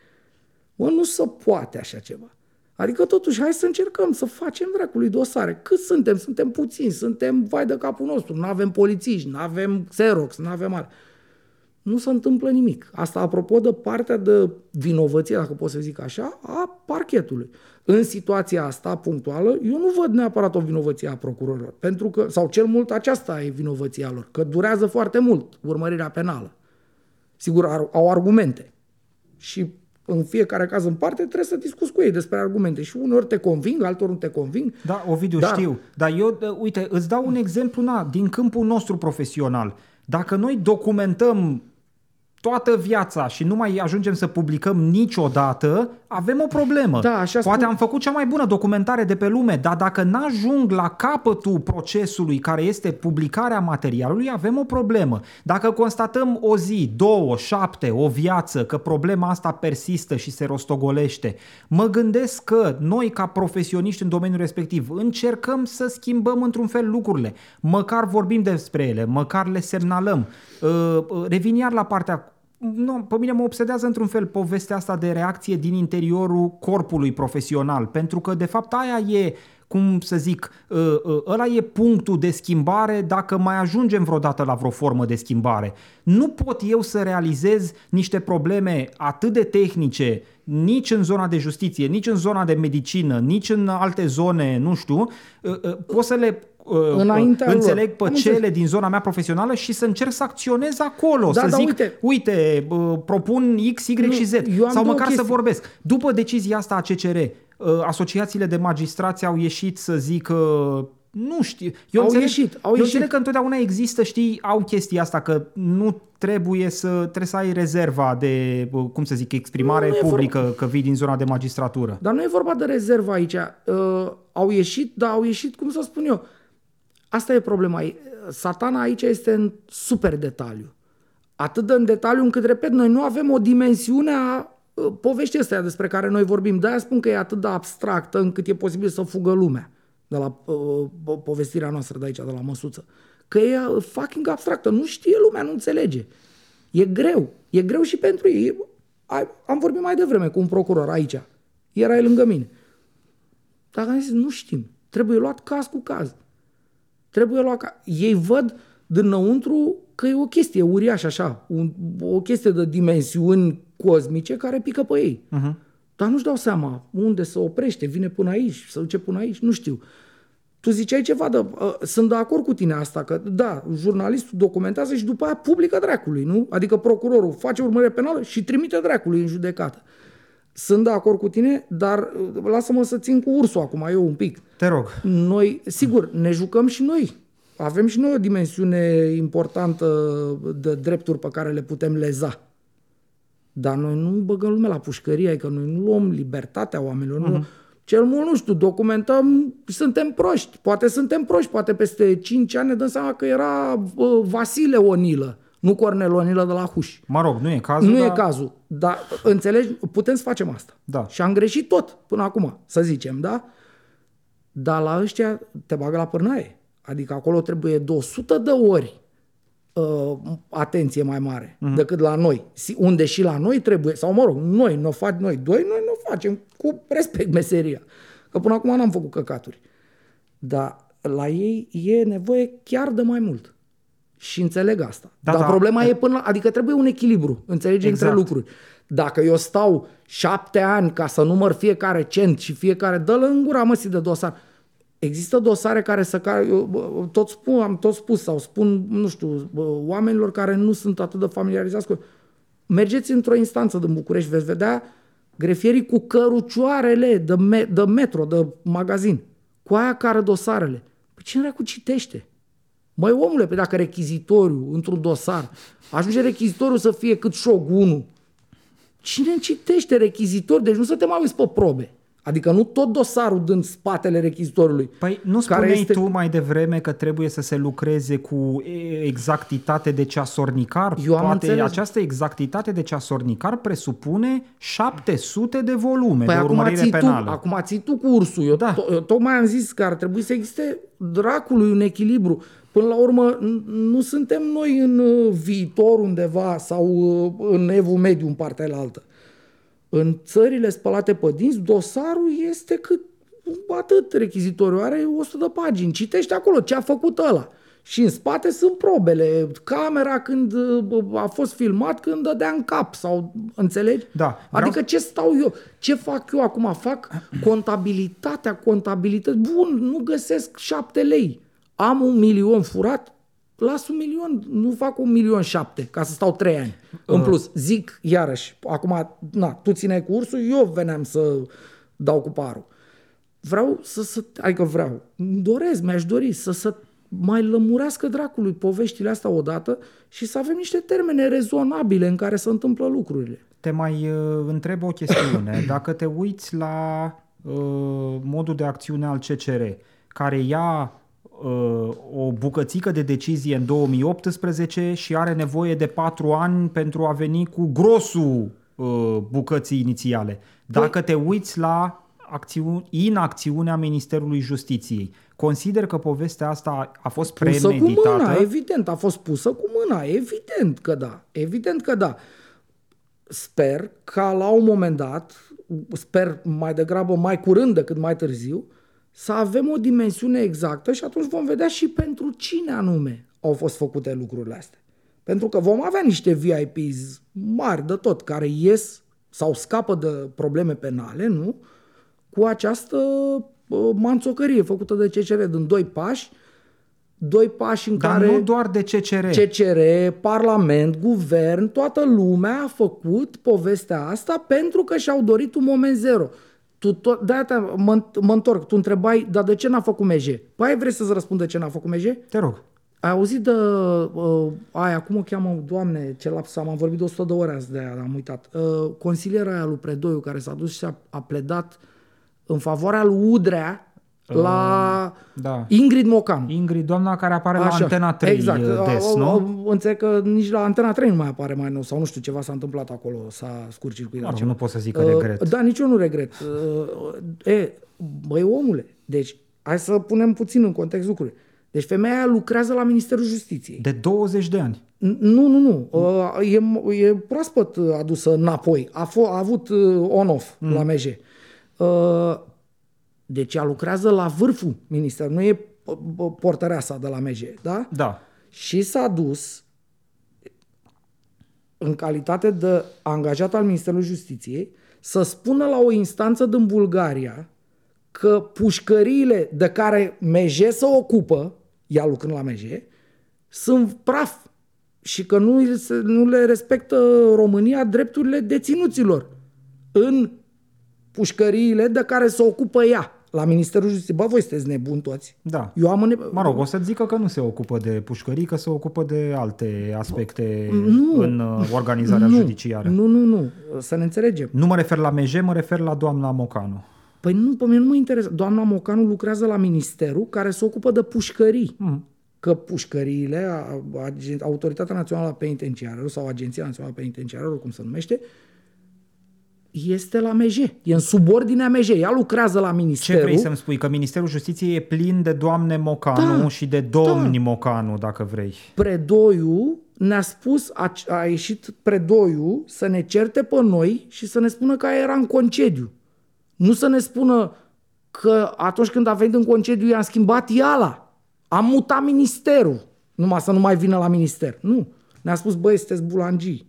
Mă, nu se poate așa ceva. Adică totuși hai să încercăm să facem dracului dosare. Cât suntem? Suntem puțini, suntem vai de capul nostru, nu avem polițiști, nu avem Xerox, nu avem are. Nu se întâmplă nimic. Asta apropo de partea de vinovăție, dacă pot să zic așa, a parchetului. În situația asta punctuală, eu nu văd neapărat o vinovăție a procurorilor, pentru că, sau cel mult aceasta e vinovăția lor, că durează foarte mult urmărirea penală. Sigur, ar- au argumente. Și în fiecare caz în parte trebuie să discuți cu ei despre argumente. Și uneori te conving, altor nu te conving. Da, Ovidiu, Dar- știu. Dar eu, uh, uite, îți dau un exemplu na, din câmpul nostru profesional. Dacă noi documentăm toată viața și nu mai ajungem să publicăm niciodată, avem o problemă. Da, așa Poate spun- am făcut cea mai bună documentare de pe lume, dar dacă n-ajung la capătul procesului care este publicarea materialului, avem o problemă. Dacă constatăm o zi, două, șapte, o viață, că problema asta persistă și se rostogolește, mă gândesc că noi ca profesioniști în domeniul respectiv încercăm să schimbăm într-un fel lucrurile. Măcar vorbim despre ele, măcar le semnalăm. Uh, uh, Revin iar la partea nu, pe mine mă obsedează într-un fel povestea asta de reacție din interiorul corpului profesional, pentru că de fapt aia e, cum să zic, uh, uh, ăla e punctul de schimbare dacă mai ajungem vreodată la vreo formă de schimbare. Nu pot eu să realizez niște probleme atât de tehnice nici în zona de justiție, nici în zona de medicină, nici în alte zone, nu știu, uh, uh, pot să le uh, Înaintea lor. înțeleg pe Am cele înțeles. din zona mea profesională și să încerc să acționez acolo, Da, să da, zic, uite. uite, bă, propun X, Y Nu, și Z, eu am sau două măcar să chestii. vorbesc. După decizia asta a CCR, uh, asociațiile de magistrați au ieșit să zic nu știu. Eu Au înțeleg, ieșit, au eu ieșit. înțeleg că întotdeauna există, știi, au chestia asta că nu trebuie să trebuie să ai rezerva de, bă, cum să zic, exprimare Nu, nu e publică că vii din zona de magistratură. Dar nu e vorba de rezervă aici. Uh, au ieșit, dar au ieșit, cum să spun eu, asta e problema. Satana aici este în super detaliu. Atât de în detaliu încât, repet, noi nu avem o dimensiune a uh, poveștii astea despre care noi vorbim. De-aia spun că e atât de abstractă încât e posibil să fugă lumea de la uh, po- povestirea noastră de aici, de la măsuță. Că e uh, fucking abstractă. Nu știe lumea, nu înțelege. E greu. E greu și pentru ei. Ai- Am vorbit mai devreme cu un procuror aici. Era el lângă mine. Dacă am zis, nu știm. Trebuie luat caz cu caz. Trebuie luat ca... Ei văd dinăuntru că e o chestie uriașă așa, un, o chestie de dimensiuni cosmice care pică pe ei. Uh-huh. Dar nu-și dau seama unde se oprește, vine până aici, se duce până aici, nu știu. Tu ziceai ceva, de, uh, sunt de acord cu tine asta, că da, jurnalistul documentează și după aia publică dracului, nu? Adică procurorul face urmărire penală și trimite dracului în judecată. Sunt de acord cu tine, dar uh, lasă-mă să țin cu ursul acum, eu un pic. Te rog. Noi, sigur, ne jucăm și noi avem și noi o dimensiune importantă de drepturi pe care le putem leza. Dar noi nu băgăm lumea la pușcărie, adică noi nu luăm libertatea oamenilor. Uh-huh. Nu. Mhm. Cel mult, nu știu, documentăm, suntem proști. Poate suntem proști, poate peste 5 ani ne dăm seama că era uh, Vasile Onilă, nu Cornel Onilă de la Huș. Mă rog, nu e cazul. Nu dar... e cazul, dar înțelegi, putem să facem asta. Da. Și am greșit tot până acum, să zicem, da? Dar la ăștia te bagă la pârnaie. Adică acolo trebuie de 100 de ori uh, atenție mai mare uh-huh. decât la noi. Unde și la noi trebuie, sau mă rog, noi nu fac noi doi, noi nu facem cu respect meseria. Că până acum n-am făcut căcaturi. Dar la ei e nevoie chiar de mai mult. Și înțeleg asta. Da, Dar da, problema da. e până la, adică trebuie un echilibru, înțelegi, exact. între lucruri. Dacă eu stau șapte ani ca să număr fiecare cent și fiecare, dă-l în gura măsii de dosar. Există dosare care să care, eu, tot spun, am tot spus sau spun, nu știu, oamenilor care nu sunt atât de familiarizați cu... Mergeți într-o instanță din București, veți vedea grefierii cu cărucioarele de, me- de metro, de magazin, cu aia care dosarele. Păi cine cu citește? Măi omule, pe dacă rechizitoriu într-un dosar, ajunge rechizitoriu să fie cât șogunul, cine citește rechizitor? Deci nu să te mai uiți pe probe. Adică nu tot dosarul din spatele rechizitorului. Păi nu spuneai este... tu mai devreme că trebuie să se lucreze cu exactitate de ceasornicar? Eu am Poate înțeles. această exactitate de ceasornicar presupune 700 de volume păi de urmărire ții penală. Tu, acum ții tu cu ursul. Eu, Da. to- eu tocmai am zis că ar trebui să existe dracului un echilibru. Până la urmă, n- nu suntem noi în uh, viitor undeva sau uh, în evul mediu în partea altă. În țările spălate pe dinți, dosarul este cât atât rechizitoriu, are 100 de pagini. Citește acolo ce a făcut ăla. Și în spate sunt probele, camera când uh, a fost filmat, când dădea în cap sau înțelegi? Da, vreau Adică ce stau eu, ce fac eu acum? Fac contabilitatea, contabilități. Bun, nu găsesc șapte lei. Am un milion furat, las un milion, nu fac un milion șapte ca să stau trei ani. În plus, zic iarăși, acum, na, tu țineai cu ursul, eu veneam să dau cu parul. Vreau să, să adică vreau, îmi doresc, mi-aș dori să, să mai lămurească dracului poveștile astea odată și să avem niște termene rezonabile în care să întâmplă lucrurile. Te mai uh, întreb o chestiune. Dacă te uiți la uh, modul de acțiune al CCR, care ia uh, o bucățică de decizie în 2018 și are nevoie de patru ani pentru a veni cu grosul uh, bucății inițiale. Dacă te uiți la acțiu- inacțiunea Ministerului Justiției, consider că povestea asta a fost Pusă cu premeditată? mâna, evident, a fost pusă cu mâna, evident că da, evident că da. Sper ca la un moment dat, sper mai degrabă mai curând decât mai târziu, să avem o dimensiune exactă și atunci vom vedea și pentru cine anume au fost făcute lucrurile astea. Pentru că vom avea niște VIPs mari de tot, care ies sau scapă de probleme penale, nu? Cu această uh, manțocărie făcută de CCR din doi pași, doi pași în Dar care... nu doar de CCR. CCR, Parlament, Guvern, toată lumea a făcut povestea asta pentru că și-au dorit un moment zero. Tu tot, de-aia mă, mă întorc, tu întrebai, dar de ce n-a făcut MJ? Păi ai vrei să-ți răspundă ce n-a făcut MJ? Te rog. Ai auzit de uh, aia, cum o cheamă, doamne, ce laps am, am vorbit de 100 de ore azi de aia, am uitat. Uh, consiliera aia lui Predoiu, care s-a dus și a, a pledat în favoarea lui Udrea la da. Ingrid Mocan. Ingrid, doamna care apare la Antena 3 exact. des, O- nu? o- Înțeleg că nici la Antena 3 nu mai apare mai nou sau nu știu, ceva s-a întâmplat acolo, s-a scurt-circuitat Mă rog, ceva. nu pot să zic că regret. Da, nici eu nu regret. Uh, e, băi omule, deci hai să punem puțin în context lucrurile. Deci femeia aia lucrează la Ministerul Justiției. De 20 de ani. N- Nu, nu, nu. Uh, E, e proaspăt adusă înapoi. A, f- a avut uh, on-off mm. la MJ. Uh, Deci ea lucrează la vârful ministerului, nu e p- p- portăreasa de la MJ, da? Da. Și s-a dus în calitate de angajat al Ministerului Justiției să spună la o instanță din Bulgaria că pușcăriile de care MJ se ocupă, ea lucrând la MJ, sunt praf și că nu, se- nu le respectă România drepturile deținuților în pușcăriile de care se ocupă ea. La Ministerul Justiției. Bă, voi sunteți nebuni toți. Da. Eu am în... Mă rog, o să zică că nu se ocupă de pușcării, că se ocupă de alte aspecte Nu. în uh, organizarea nu, judiciară. Nu, nu, nu. Să ne înțelegem. Nu mă refer la MJ, mă refer la doamna Mocanu. Păi nu, pe mine nu mă interesează. Doamna Mocanu lucrează la ministerul care se ocupă de pușcării. Mm. Că pușcăriile, a- agen- Autoritatea Națională Penitenciară sau Agenția Națională Penitenciară, cum se numește, este la MJ. E în subordinea MJ. Ea lucrează la Ce ministerul. vrei să-mi spui? Că Ministerul Justiției e plin de doamne Mocanu Da, și de domni Mocanu, dacă vrei. Predoiu ne-a spus, a, a ieșit Predoiu să ne certe pe noi și să ne spună că aia era în concediu. Nu să ne spună că atunci când a venit în concediu i-am schimbat iala. Am mutat ministerul. Numai să nu mai vină la minister. Nu. Ne-a spus, băi, sunteți bulangii.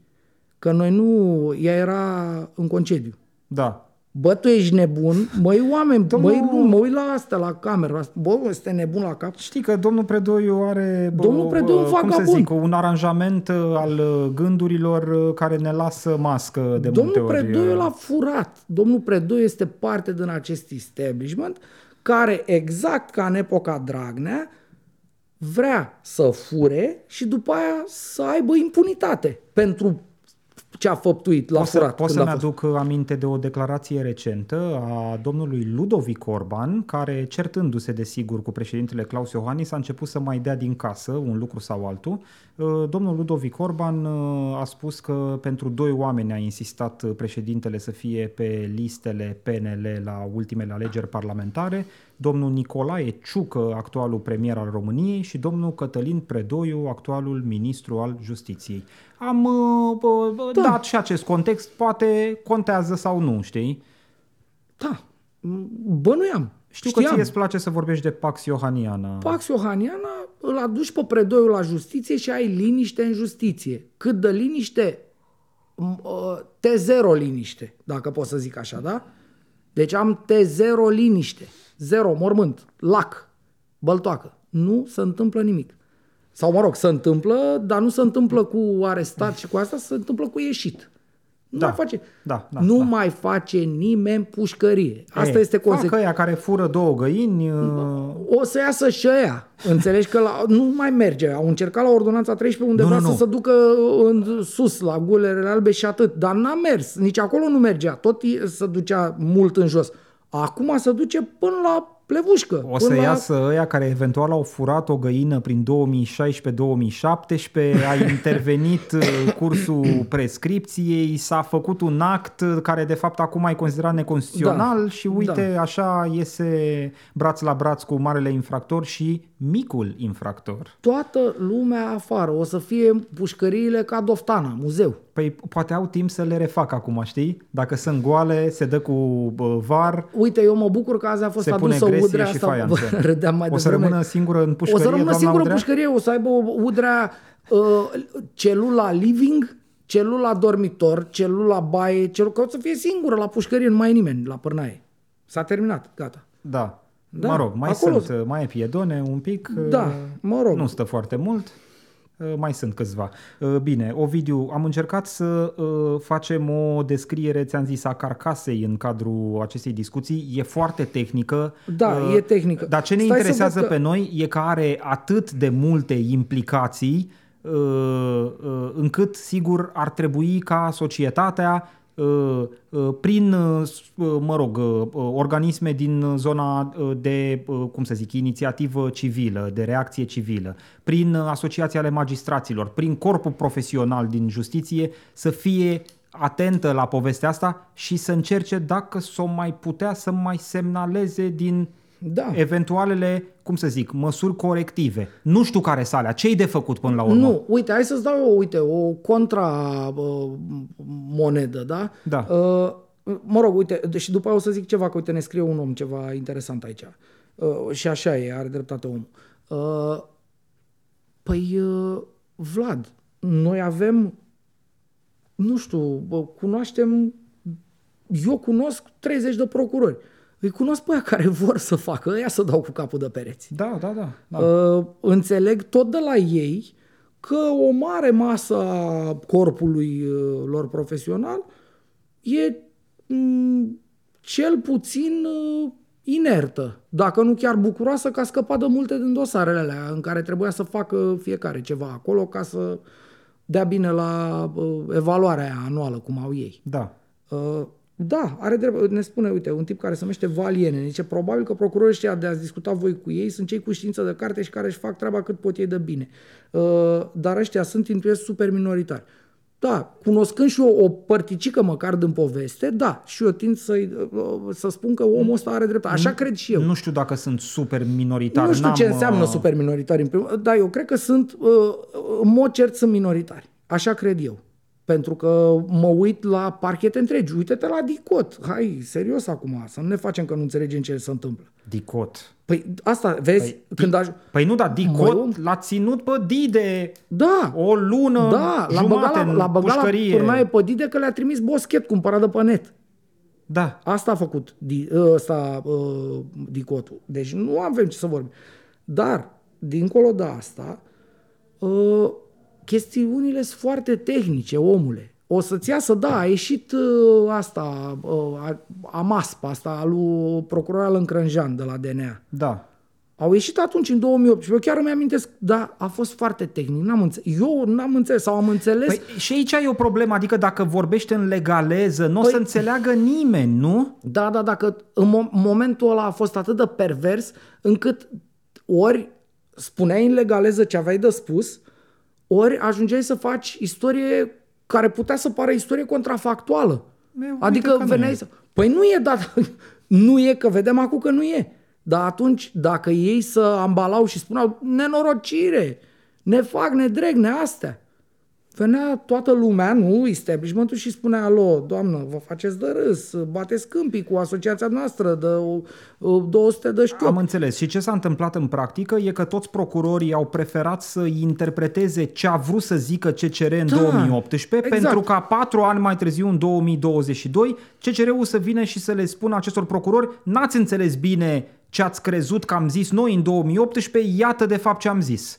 Că noi nu... Ea era în concediu. Da. Bă, tu ești nebun? Măi, oameni, Domnul- băi, nu, mă uit la asta, la cameră. Bă, este nebun la cap. Știi că domnul Predoiu are, bă, Domnul Predoiu, un cum să vagabond. zic, un aranjament uh, al uh, gândurilor uh, care ne lasă mască de multe Domnul ori. Predoiu uh, l-a furat. Domnul Predoiu este parte din acest establishment care, exact ca în epoca Dragnea, vrea să fure și după aia să aibă impunitate pentru ce a făptuit, l-a Pot să, furat. pot când să-mi a fost. aduc aminte de o declarație recentă a domnului Ludovic Orban, care, certându-se desigur cu președintele Claus Iohannis, a început să mai dea din casă un lucru sau altul. Uh, Domnul Ludovic Orban uh, a spus că pentru doi oameni a insistat președintele să fie pe listele PNL la ultimele alegeri parlamentare, domnul Nicolae Ciucă, actualul premier al României, și domnul Cătălin Predoiu, actualul ministru al justiției. Am uh, bă, bă, Da. dat și acest context, poate contează sau nu, știi? Da, bănuiam. Știu că Știam. ție îți place să vorbești de Pax Iohaniana. Pax Iohaniana îl aduci pe predoiul la justiție și ai liniște în justiție. Cât de liniște, m- uh, T0 liniște, dacă pot să zic așa, da? Deci am T0 liniște, zero, mormânt, lac, băltoacă. Nu se întâmplă nimic. Sau, mă rog, se întâmplă, dar nu se întâmplă cu arestat și cu asta, se întâmplă cu ieșit. Nu Da, mai face, da, da, nu da. mai face nimeni pușcărie. Asta E, este fac consecința. ăia care fură două găini, uh, O să iasă și ăia. Înțelegi că la, nu mai merge. Au încercat la ordonanța 13 unde Nu, vrea nu, să nu. se ducă în sus, la gulerele albe și atât. Dar n-a mers. Nici acolo nu mergea. Tot e- se ducea mult în jos. Acum se duce până la plevușcă. o să până la... iasă ăia care eventual au furat o găină prin 2016-2017, a intervenit uh, cursul prescripției, s-a făcut un act uh, care de fapt acum e considerat neconstituțional Da, și uite așa iese braț la braț cu marele infractor și micul infractor. Toată lumea afară. O să fie pușcăriile ca Doftana, muzeu. Păi poate au timp să le refac acum, știi? Dacă sunt goale, se dă cu bă, var, Uite, eu mă bucur că azi a fost Se pune adusă gresie udrea și asta. faianță. Râdeam mai o să devreme. rămână singură în O pușcărie, să rămână doamna singură în Udrea? pușcărie, o să aibă o udrea uh, celula living, celula dormitor, celula baie, celula, că o să fie singură la pușcărie, nu mai e nimeni la pârnaie. S-a terminat, gata. Da. Da, Mă rog, mai acolo- sunt, mai e piedone un pic. Da, uh, mă rog. Nu stă foarte mult. uh, Mai sunt câțiva. Uh, Bine, Ovidiu, am încercat să uh, facem o descriere, ți-am zis, a carcasei în cadrul acestei discuții. E foarte tehnică. Da, Uh, e tehnică. Dar ce ne Stai să interesează văd că- pe noi e că are atât de multe implicații uh, uh, încât, sigur, ar trebui ca societatea uh, uh, prin, uh, s- uh, mă rog, uh, uh, organisme din zona uh, de, uh, cum să zic, inițiativă civilă, de reacție civilă, prin uh, asociații ale magistraților, prin corpul profesional din justiție, să fie atentă la povestea asta și să încerce dacă s-o mai putea să mai semnaleze din Da. eventualele, cum să zic, măsuri corective. Nu știu care salea, ce-i de făcut până la urmă? Nu, uite, hai să-ți dau eu, uite, o contra uh, monedă, da? Da. Uh, mă rog, uite, și după aia o să zic ceva, că uite, ne scrie un om ceva interesant aici. Uh, și așa e, are dreptate omul. Uh, păi, uh, Vlad, noi avem, nu știu, bă, cunoaștem, eu cunosc 30 de procurori. Îi cunosc pe aia care vor să facă, ăia să dau cu capul de pereți. Da, da, da. da. Uh, înțeleg tot de la ei că o mare masă a corpului uh, lor profesional e mm, cel puțin uh, inertă, dacă nu chiar bucuroasă că a scăpat de multe din dosarele alea în care trebuia să facă fiecare ceva acolo ca să dea bine la uh, evaluarea aia anuală, cum au ei. Da. Uh, da, are drept. Ne spune, uite, un tip care se numește Valiene. Zice, probabil că procurorii ăștia de a discuta voi cu ei sunt cei cu știință de carte și care își fac treaba cât pot ei de bine. Uh, dar ăștia sunt, intuiesc, super minoritari. Da, cunoscând și eu o părticică măcar din poveste, da, și eu tind să, să spun că omul ăsta are dreptate. Așa nu, cred și eu. Nu știu dacă sunt super minoritari. Nu știu N-am, ce înseamnă uh, super minoritari, în primul dar eu cred că sunt, uh, în mod cert, sunt minoritari. Așa cred eu. Pentru că mă uit la parchete întregi. Uite-te la Dicot. Hai, serios acum, să nu ne facem că nu înțelegem ce se întâmplă. Dicot. Păi asta, vezi, Păi, când Di- aj- Păi nu, dar Dicot Mă, l-a ținut pe Dide Da, o lună da, l-a jumate băgat la, în l-a băgat la pușcărie. turnaie pe Dide că le-a trimis boschet cumpărat de pe net. Da. Asta a făcut Di- ăsta, uh, Dicotul. Deci nu avem ce să vorbim. Dar, dincolo de asta, uh, chestiunile sunt foarte tehnice, omule. O să-ți iasă, da, a ieșit uh, asta, uh, AMASP, asta al lui procuror Alan Crânjan de la DNA. Da. Au ieșit atunci, în 2018. Eu chiar îmi amintesc, da, a fost foarte tehnic. N-am înțeles. Eu n-am înțeles sau am înțeles. Păi și aici e o problemă, adică dacă vorbești în legaleză, nu o Păi- să înțeleagă nimeni, nu? Da, da, dacă în mo- momentul ăla a fost atât de pervers încât ori spuneai în legaleză ce aveai de spus, ori ajungeai să faci istorie care putea să pară istorie contrafactuală. E, uite adică că nu veneai e. să... Păi nu e, dar nu e, că vedem acum că nu e. Dar atunci, dacă ei să ambalau și spuneau nenorocire, ne fac, ne dreg, ne astea, venea toată lumea, nu, establishmentul și spunea, alo, doamnă, vă faceți de râs, bateți câmpii cu asociația noastră de o- o 200 de șchiop. Am înțeles. Și ce s-a întâmplat în practică e că toți procurorii au preferat să interpreteze ce a vrut să zică CCR în Da, 2018, exact. pentru ca patru ani mai târziu, în 2022, CCR-ul să vină și să le spună acestor procurori n-ați înțeles bine ce ați crezut că am zis noi în 2018, iată de fapt ce am zis.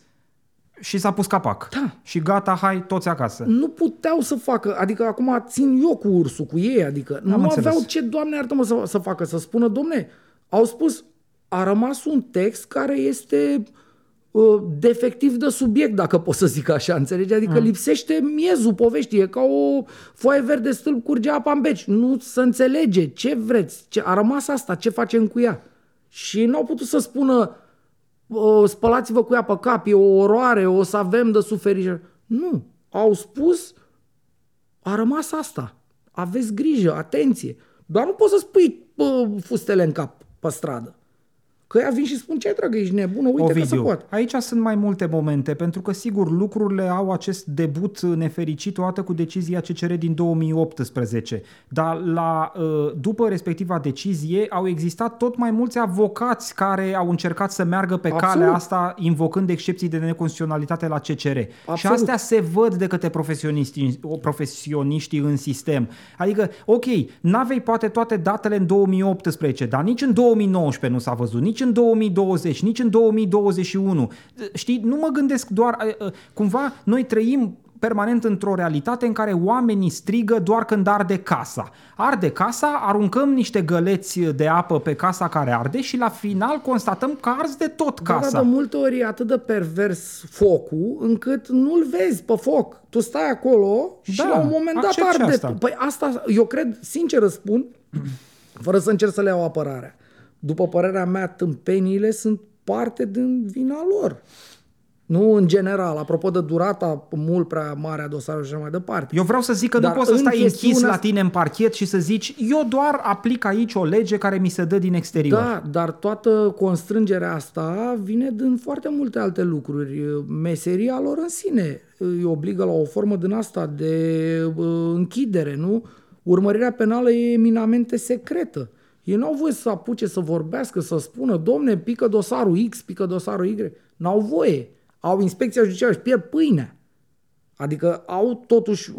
Și s-a pus capac. Da. Și gata, hai, toți acasă. nu puteau să facă, adică acum țin eu cu ursul, cu ei, adică nu înțeles. aveau ce, doamne iartă-mă, să, să facă, să spună, domne, au spus, a rămas un text care este uh, defectiv de subiect, dacă pot să zic așa, înțelegi? Adică mm. lipsește miezul poveștii, e ca o foaie verde stâlp curge apa în beci, nu se înțelege ce vreți, ce, a rămas asta, ce facem cu ea. Și n-au putut să spună, o, spălați-vă cu ea pe cap, e o oroare, o să avem de suferit. Nu. Au spus, a rămas asta. Aveți grijă, atenție. Dar nu poți să spui bă, fustele în cap pe stradă. Că ea vin și spun, ce dragă, ești nebună, uite că se Ovidiu, poate. aici sunt mai multe momente, pentru că, sigur, lucrurile au acest debut nefericit odată cu decizia CCR din 2018. Dar la, uh, după respectiva decizie au existat tot mai mulți avocați care au încercat să meargă pe Absolut. calea asta, invocând excepții de neconstituționalitate la CCR. Și Absolut. astea se văd de către profesioniștii, profesioniștii în sistem. Adică, ok, n-avei poate toate datele în 2018, dar nici în 2019 nu s-a văzut, nici în 2020, nici în 2021. Știi, nu mă gândesc doar... uh, uh, Cumva, noi trăim permanent într-o realitate în care oamenii strigă doar când arde casa. Arde casa, aruncăm niște găleți de apă pe casa care arde și la final constatăm că arzi de tot Da, casa. dar de multe ori e atât de pervers focul încât nu-l vezi pe foc. Tu stai acolo și Da, la un moment dat accept și arde. asta. Păi asta, eu cred, sincer răspund, fără să încerc să le iau apărarea. După părerea mea, tâmpeniile sunt parte din vina lor. Nu în general, apropo de durata mult prea mare a dosarului și așa mai departe. Eu vreau să zic că Dar nu poți să în stai închis chestiunea la tine în parchet și să zici eu doar aplic aici o lege care mi se dă din exterior. Da, dar toată constrângerea asta vine din foarte multe alte lucruri. Meseria lor în sine îi obligă la o formă din asta de uh, închidere, nu? Urmărirea penală e eminamente secretă. Ei n-au voie să apuce să vorbească, să spună, domne, pică dosarul X, pică dosarul Y. N-au voie. Au inspecția judiciară și pierd pâinea. Adică au totuși,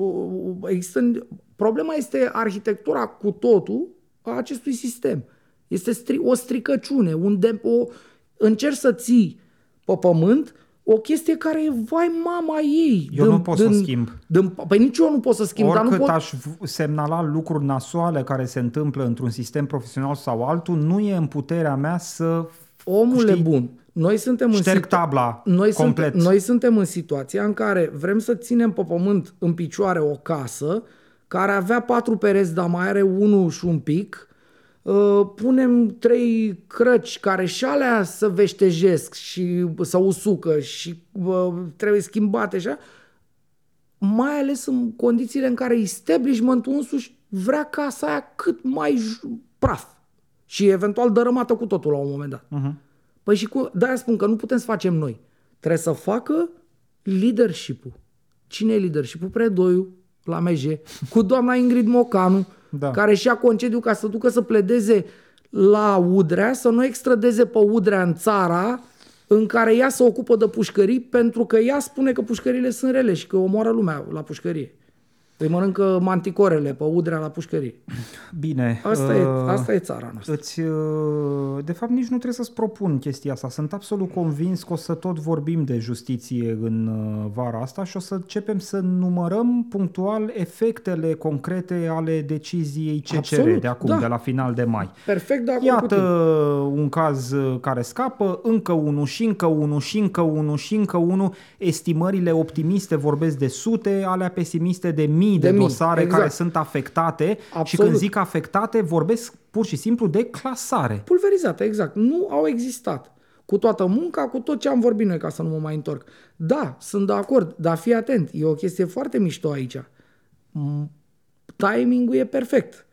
există, problema este arhitectura cu totul a acestui sistem. Este stri, o stricăciune, un de, o, încerci să ții pe pământ o chestie care e vai mama ei. Eu nu pot să o schimb. Din, păi nici eu nu pot să schimb, Oricât dar nu pot... aș v- semnala lucruri nasoale care se întâmplă într-un sistem profesional sau altul, nu e în puterea mea să Omule știi, bun, noi suntem în șterg situ- tabla noi, complet. Suntem, noi suntem în situația în care vrem să ținem pe pământ în picioare o casă care avea patru pereți, dar mai are unul și un pic. Uh, punem trei crăci care și alea să veștejesc și să usucă și uh, trebuie schimbate așa. Mai ales în condițiile în care establishmentul însuși vrea casa aia cât mai j- praf și eventual dărâmată cu totul la un moment dat. Uh-huh. Păi și cu, de-aia spun că nu putem să facem noi. Trebuie să facă leadership-ul. Cine e leadership-ul? Predoiu la MJ, cu doamna Ingrid Mocanu, Da. care și-a concediu ca să ducă să pledeze la Udrea, să nu extradeze pe Udrea în țara în care ea se ocupă de pușcării, pentru că ea spune că pușcările sunt rele și că omoară lumea la pușcărie. Îi mănâncă manticorele pe Udrea la pușcărie. Bine. Asta, e, uh, asta e țara noastră. Îți, uh, de fapt, nici nu trebuie să-ți propun chestia asta. Sunt absolut convins că o să tot vorbim de justiție în uh, vara asta și o să începem să numărăm punctual efectele concrete ale deciziei CCR Absolut, de acum, da. de la final de mai. Perfect de acord cu Iată tine. un caz uh, care scapă, încă unul și încă unul și încă unul și încă unul. Estimările optimiste vorbesc de sute, alea pesimiste de mii de, De mii, dosare exact. care sunt afectate și Absolut. când zic afectate vorbesc pur și simplu de clasare. Pulverizate, exact. Nu au existat. Cu toată munca, cu tot ce am vorbit noi, ca să nu mă mai întorc. Da, sunt de acord, dar fii atent. E o chestie foarte mișto aici. M- Timingul e perfect.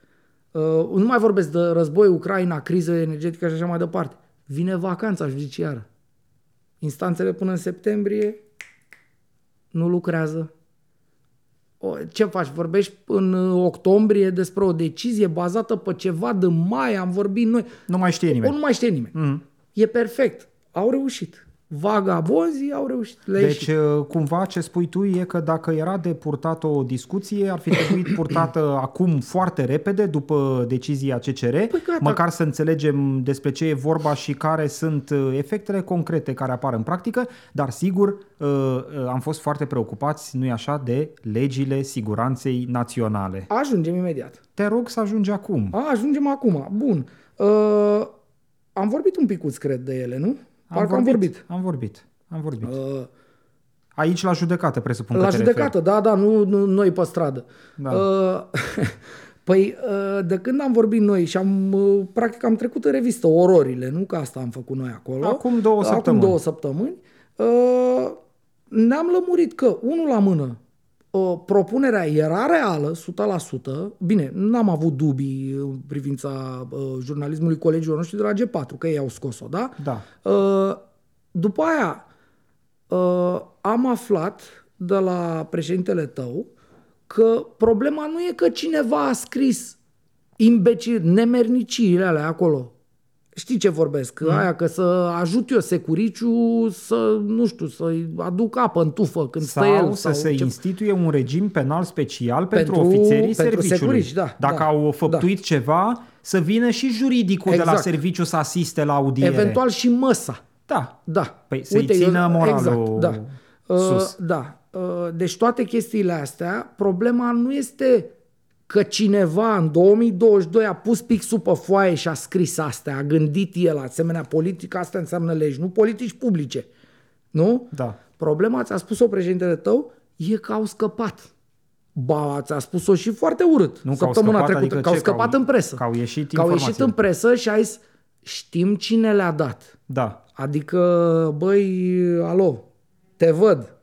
Uh, nu mai vorbesc de război, Ucraina, criză energetică și așa mai departe. Vine vacanța judiciară. Instanțele până în septembrie nu lucrează. O, ce faci? Vorbești în uh, octombrie despre o decizie bazată pe ceva de mai, am vorbit noi. Nu mai știe O, nimeni. nu mai știe nimeni. Mm. E perfect. Au reușit. Vagabonzii au reușit. Le Deci, uh, cumva, ce spui tu e că dacă era de purtat o discuție, ar fi trebuit purtată acum foarte repede, după decizia CCR, Păi gata. măcar să înțelegem despre ce e vorba și care sunt uh, efectele concrete care apar în practică, dar sigur uh, uh, am fost foarte preocupați, nu-i așa, de legile siguranței naționale. Ajungem imediat. Te rog să ajungi acum. A, ajungem acum. Bun. Uh, am vorbit un picuț, cred, de ele, nu? Parcă am vorbit. Am vorbit. Am vorbit. Uh, Aici la judecată, presupun la că te judecată, da, da, nu, nu noi pe stradă. Da. Uh, păi, uh, de când am vorbit noi și am, uh, practic, am trecut în revistă ororile, nu că asta am făcut noi acolo. Acum două Acum săptămâni. două săptămâni. Uh, ne-am lămurit că, unul la mână, uh, propunerea era reală, 100%. Bine, n-am avut dubii în privința uh, jurnalismului colegilor noștri de la G4, că ei au scos-o, da? Da. Uh, după aia uh, am aflat de la președintele tău că problema nu e că cineva a scris imbecil, nemerniciile alea acolo. Știi ce vorbesc? Mm. Aia că să ajut eu securiciu să, nu știu, să-i aduc apă în tufă când Sau stă el. să se ce... instituie un regim penal special pentru, Pentru- ofițerii pentru serviciului. securici, da, Dacă da, au făptuit ceva, să vină și juridicul de la Exact. serviciu să asiste la audiere. Eventual și măsa. Da. Da. Păi să-i țină moralul da. sus. Uh, da. Uh, deci toate chestiile astea, problema nu este că cineva în 2022 a pus pixul pe foaie și a scris astea, a gândit el asemenea politică, asta înseamnă legi, nu politici publice. Nu? Da. Problema, ți-a spus-o președintele tău, e că au scăpat. Ba, ți-a spus-o și foarte urât. Nu că au săptămâna scăpat, trecută, adică că au ce? Că scăpat au- în presă. că au ieșit Că au ieșit informațiile. în presă și ai zis, știm cine le-a dat. Da. Adică, băi, alo, te văd.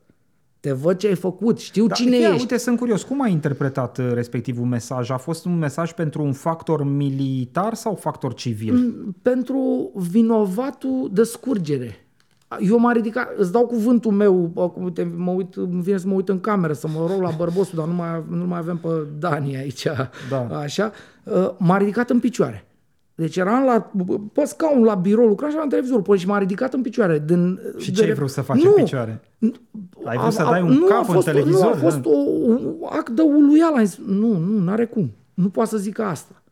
Te văd ce ai făcut, știu Da, cine ia, ești. Uite, sunt curios, cum ai interpretat uh, respectivul mesaj? A fost un mesaj pentru un factor militar sau factor civil? Mm. Pentru vinovatul de scurgere. Eu m-am ridicat, îți dau cuvântul meu, acum uite, mă uit, îmi vine să mă uit în cameră, să mă rog la bărbosul, dar nu mai, nu mai avem pe Dani aici, Da. așa. Uh, M-a ridicat în picioare. Deci eram la, pe scaun la birou, lucram și la televizor, până și m-a ridicat în picioare. Din, Și de- ce ai vrut să faci nu, în picioare? Ai vrut să dai un nu, cap a în fost, televizor? Nu, a fost Da. o, un act de uluială. Am zis, nu, nu, n-are cum. Nu poate să zică asta.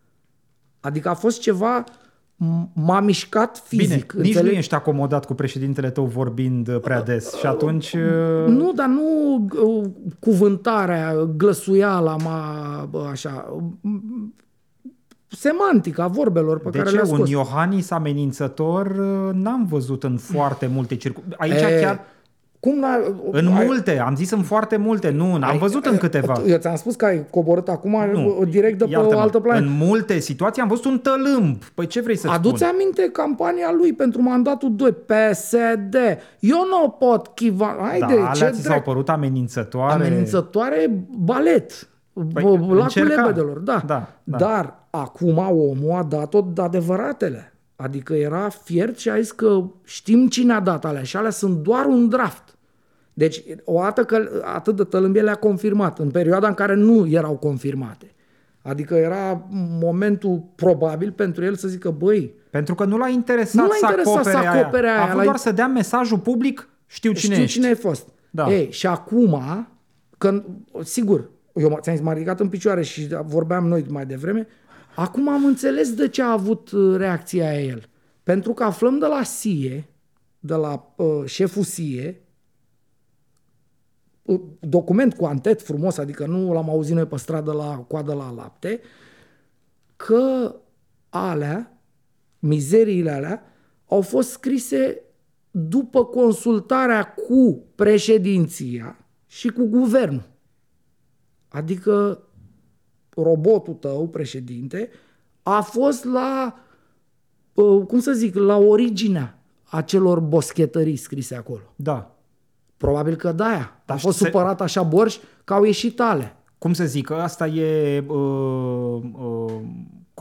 Adică a fost ceva m- m-a mișcat fizic. Bine, nici înțelegi? nu ești acomodat cu președintele tău vorbind uh, prea des și atunci... uh, Nu, dar nu uh, cuvântarea, glăsuiala, ma, bă, așa, m- semantica vorbelor pe De care ce? le-a Un scos. Iohannis amenințător uh, n-am văzut în foarte multe circunstanțe. Aici E, chiar Cum n-a, în ai- multe, am zis în foarte multe, nu, n-am ai- văzut în câteva. Eu ți-am spus că ai coborât acum Nu, direct de pe o iartă-mă, altă planetă. În multe situații am văzut un tălâmp. Păi ce vrei să Aduți spun? aminte campania lui pentru mandatul 2, PSD. Eu nu pot chiva... Haide, Da, alea ce ți s-au drept. părut amenințătoare. Amenințătoare balet. Păi, Păi, Lacul încerca. lebedelor, da. Da, da. Dar acum omul a dat-o de adevăratele. Adică era fiert și a zis că știm cine a dat alea și alea sunt doar un draft. Deci, o dată că atât de tălâmbie le-a confirmat, în perioada în care nu erau confirmate. Adică era momentul probabil pentru el să zică, băi, Pentru că nu l-a interesat, Nu l-a să, interesat acopere să acopere aia. aia, A vrut l-a- doar să dea mesajul public, știu cine știu ești. cine ai fost. Da. Ei, și acum, când, sigur, eu ți-am zis, m-a ridicat în picioare și vorbeam noi mai devreme, acum am înțeles de ce a avut uh, reacția aia el. Pentru că aflăm de la SIE, de la uh, șeful SIE, uh, document cu antet frumos, adică nu l-am auzit noi pe stradă la coadă la lapte, că alea, mizeriile alea, au fost scrise după consultarea cu președinția și cu guvernul. Adică robotul tău, președinte, a fost la, uh, cum să zic, la originea acelor boschetării scrise acolo. Da. Probabil că de-aia. A Dar fost se- supărat așa borș că au ieșit ale. Cum să zic, asta e uh, uh,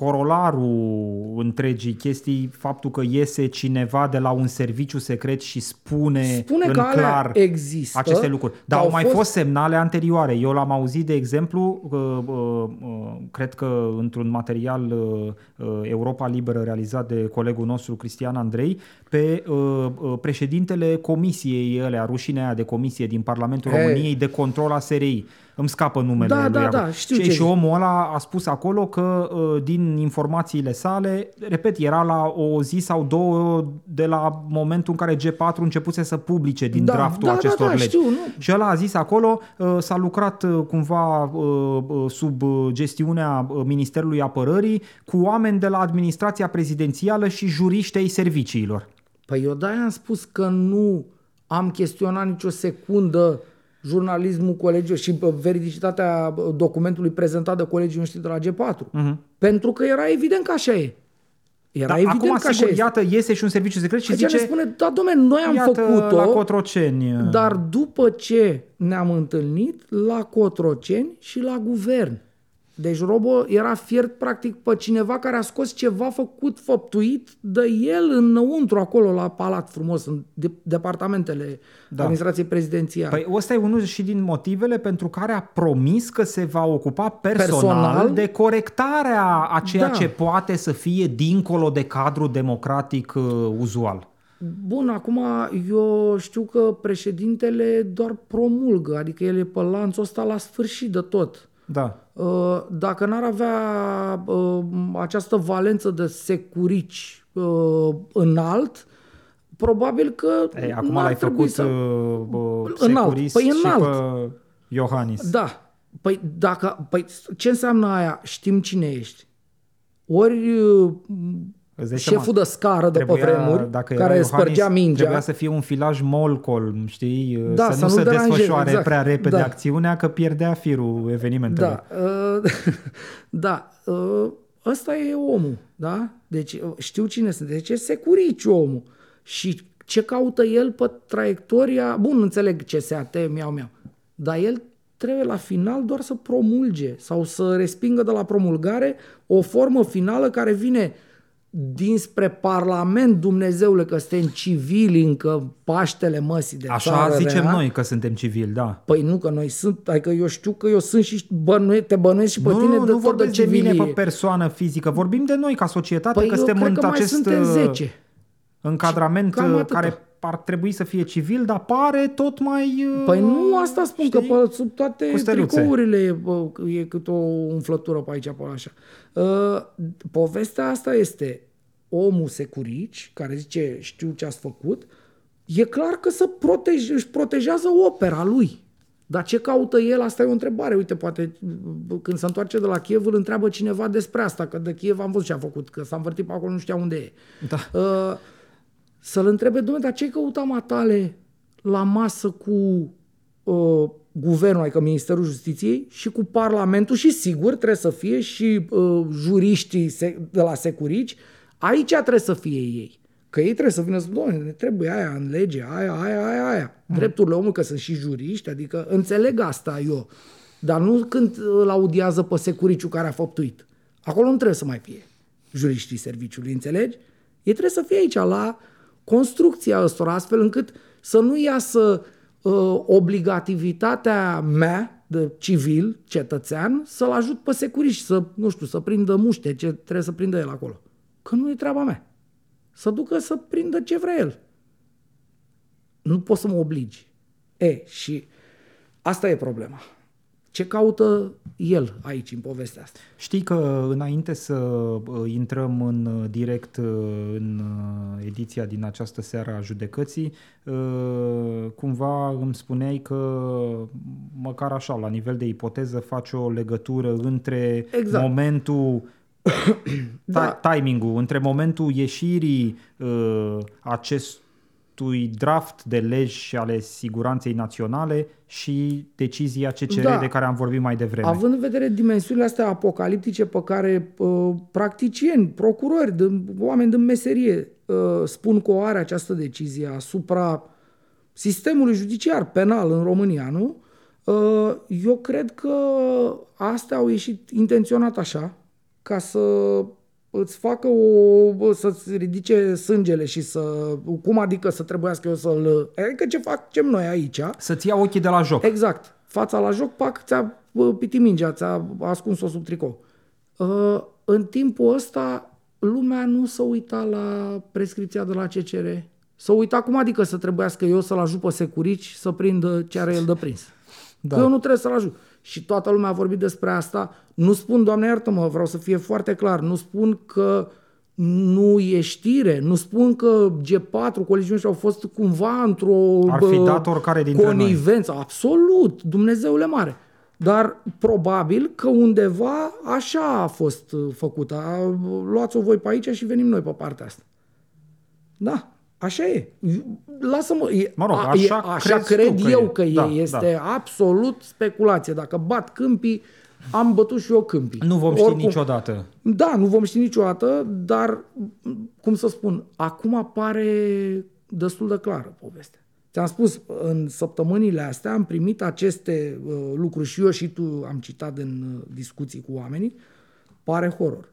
corolarul întregii chestii, faptul că iese cineva de la un serviciu secret și spune, Spune în că alea clar există, aceste lucruri. Dar că au au mai fost- fost semnale anterioare. Eu l-am auzit, de exemplu, uh, uh, uh, cred că într-un material uh, uh, Europa Liberă realizat de colegul nostru Cristian Andrei, pe uh, uh, președintele comisiei alea, rușinea aia de comisie din Parlamentul Ei. României de control a SRI. Îmi scapă numele Da, lui da, acum. da, știu și, ce și zici. omul ăla a spus acolo că uh, din informațiile sale, repet, era la o zi sau două de la momentul în care G4 începuse să publice din Da, draftul da, da, acestor da, legi. știu, nu. Și ăla a zis acolo, uh, s-a lucrat uh, cumva uh, uh, sub uh, gestiunea uh, Ministerului Apărării cu oameni de la administrația prezidențială și juriști ai serviciilor. Păi eu de-aia am spus că nu am chestionat nicio secundă jurnalismul colegiului și bă, veridicitatea bă, documentului prezentat de colegii noștri de la G4. Mhm. Pentru că era evident că așa e. Era Dar evident acum, că așa sigur, este. iată, iese și un serviciu secret și Aici zice, ne spune, da, domne, noi am iată, făcut-o, la Cotroceni. uh, dar după ce ne-am întâlnit la Cotroceni și la guvern. Deci Robo era fiert practic pe cineva care a scos ceva făcut, făptuit de el înăuntru acolo la palat frumos, în de- departamentele Da. da. administrației prezidențiale. Păi ăsta e unul și din motivele pentru care a promis că se va ocupa personal, Personal? de corectarea a ceea Da. ce poate să fie dincolo de cadrul democratic uh, uzual. Bun, acum eu știu că președintele doar promulgă, adică el e pe lanțul ăsta la sfârșit de tot. Da. Uh, Dacă n-ar avea uh, această valență de securici uh, înalt, probabil că Ei, acum n-ar l-ai trebui făcut să... uh, uh, Înalt. securist Păi și înalt. pe Iohannis. Da. Păi, dacă, păi ce înseamnă aia? Știm cine ești. Ori uh, Îți dai șeful seama, de scară de pe trebuia, vremuri, dacă era care Iohannis, spărgea mingea. Trebuia să fie un filaj Molcolm, știi? Da, să, să nu nu se deranjeze, desfășoare exact. prea repede Da. acțiunea, că pierdea firul evenimentelor. Da, uh, da, uh, ăsta e omul, da? Deci uh, știu cine sunt, deci e securici omul. Și ce caută el pe traiectoria, bun, înțeleg CSAT, miau, miau, dar el trebuie la final doar să promulge sau să respingă de la promulgare o formă finală care vine dinspre Parlament, Dumnezeule, că suntem civili încă Paștele măsii de Așa țară zicem rea. noi că suntem civili, da. Păi nu, că noi sunt, adică eu știu că eu sunt și bănue, te bănuiesc și pe nu, tine de nu tot de vorbesc de mine civilie. pe persoană fizică, vorbim de noi ca societate, Păi că eu suntem cred în că mai acest suntem uh, 10. încadrament Cam uh, atâta. care ar trebui să fie civil, dar pare tot mai... uh, Păi nu asta spun, știi? că pe sub toate Cu steluțe. tricourile e, bă, e cât o umflătură pe aici, pe așa. Uh, povestea asta este, omul securici, care zice știu ce ați făcut, e clar că să protej, își protejează opera lui. Dar ce caută el? Asta e o întrebare. Uite, poate când se întoarce de la Kiev îl întreabă cineva despre asta, că de Kiev am văzut ce a făcut, că s-a învârtit pe acolo, nu știa unde e. Da. Uh, să-l întrebe, domnule, dar ce căuta matale la masă cu uh, guvernul, adică Ministerul Justiției și cu Parlamentul și sigur trebuie să fie și uh, juriștii de la Securici, aici trebuie să fie ei. Că ei trebuie să vină să doamne, ne trebuie aia în lege, aia, aia, aia, aia. Mm. Drepturile omului, că sunt și juriști, adică înțeleg asta eu. Dar nu când îl audiază pe securiciu care a făptuit. Acolo nu trebuie să mai fie juriștii serviciului, înțelegi? Ei trebuie să fie aici la construcția ăstora, astfel încât să nu iasă uh, obligativitatea mea de civil, cetățean, să-l ajut pe securiști, să, nu știu, să prindă muște, ce trebuie să prindă el acolo. Că nu e treaba mea să ducă să prindă ce vrea el. Nu poți să mă obligi. E, și asta e problema. Ce caută el aici, în povestea asta? Știi că înainte să uh, intrăm în uh, direct uh, în ediția din această seară a judecății, cumva îmi spuneai că măcar așa, la nivel de ipoteză, faci o legătură între exact. momentul da. timingul între momentul ieșirii uh, acestui draft de legi ale siguranței naționale și decizia CCR da. de care am vorbit mai devreme. Având în vedere dimensiunile astea apocaliptice pe care uh, practicieni, procurori, de, oameni din meserie uh, spun că o are această decizie asupra sistemului judiciar penal în România, nu? Uh, eu cred că astea au ieșit intenționat așa, ca să îți facă o, să-ți ridice sângele și să, cum adică să trebuiască eu să-l, adică ce facem noi aici. Să-ți ia ochii de la joc. Exact. Fața la joc, pac, ți-a pitit mingea, ți-a ascuns-o sub tricou. Uh, în timpul ăsta, lumea nu s-a uitat la prescripția de la CCR. S-a uitat cum adică să trebuiască eu să-l ajut pe securici să prindă ce are el de prins. Da. Că eu nu trebuie să-l ajut și toată lumea a vorbit despre asta. Nu spun, Doamne iartă-mă, vreau să fie foarte clar, nu spun că nu e știre, nu spun că G4, colegiuni au fost cumva într-o Ar fi dat oricare dintre conivență. Noi. Absolut, Dumnezeule mare. Dar probabil că undeva așa a fost făcută. Luați-o voi pe aici și venim noi pe partea asta. Da. Așa e. Lasă-mă. E, mă rog, așa, e, așa cred că eu că e. Da, este da. absolut speculație. Dacă bat câmpii, am bătut și eu câmpii. Nu vom ști Oricum, niciodată. Da, nu vom ști niciodată, dar, cum să spun, acum apare destul de clară povestea. Ți-am spus, în săptămânile astea am primit aceste uh, lucruri și eu și tu am citat în uh, discuții cu oamenii, pare horror.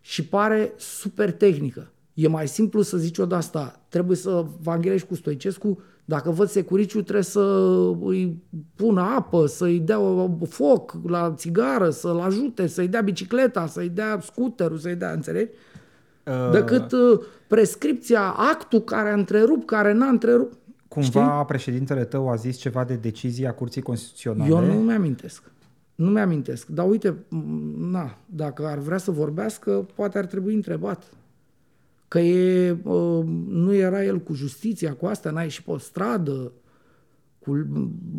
Și pare super tehnică. E mai simplu să zici o de asta. Trebuie să vanghelești cu Stoicescu. Dacă văd securiciu, trebuie să îi pună apă, să-i dea foc la țigară, să-l ajute, să-i dea bicicleta, să-i dea scuterul, să-i dea, înțelegi? Uh... Decât uh, prescripția, actul care a întrerupt, care n-a întrerupt. Cumva Știi? președintele tău a zis ceva de decizia Curții Constituționale? Eu nu mi-amintesc. Nu mi-amintesc. Dar uite, na, dacă ar vrea să vorbească, poate ar trebui întrebat că e, uh, nu era el cu justiția, cu asta, n-ai și pe stradă, cu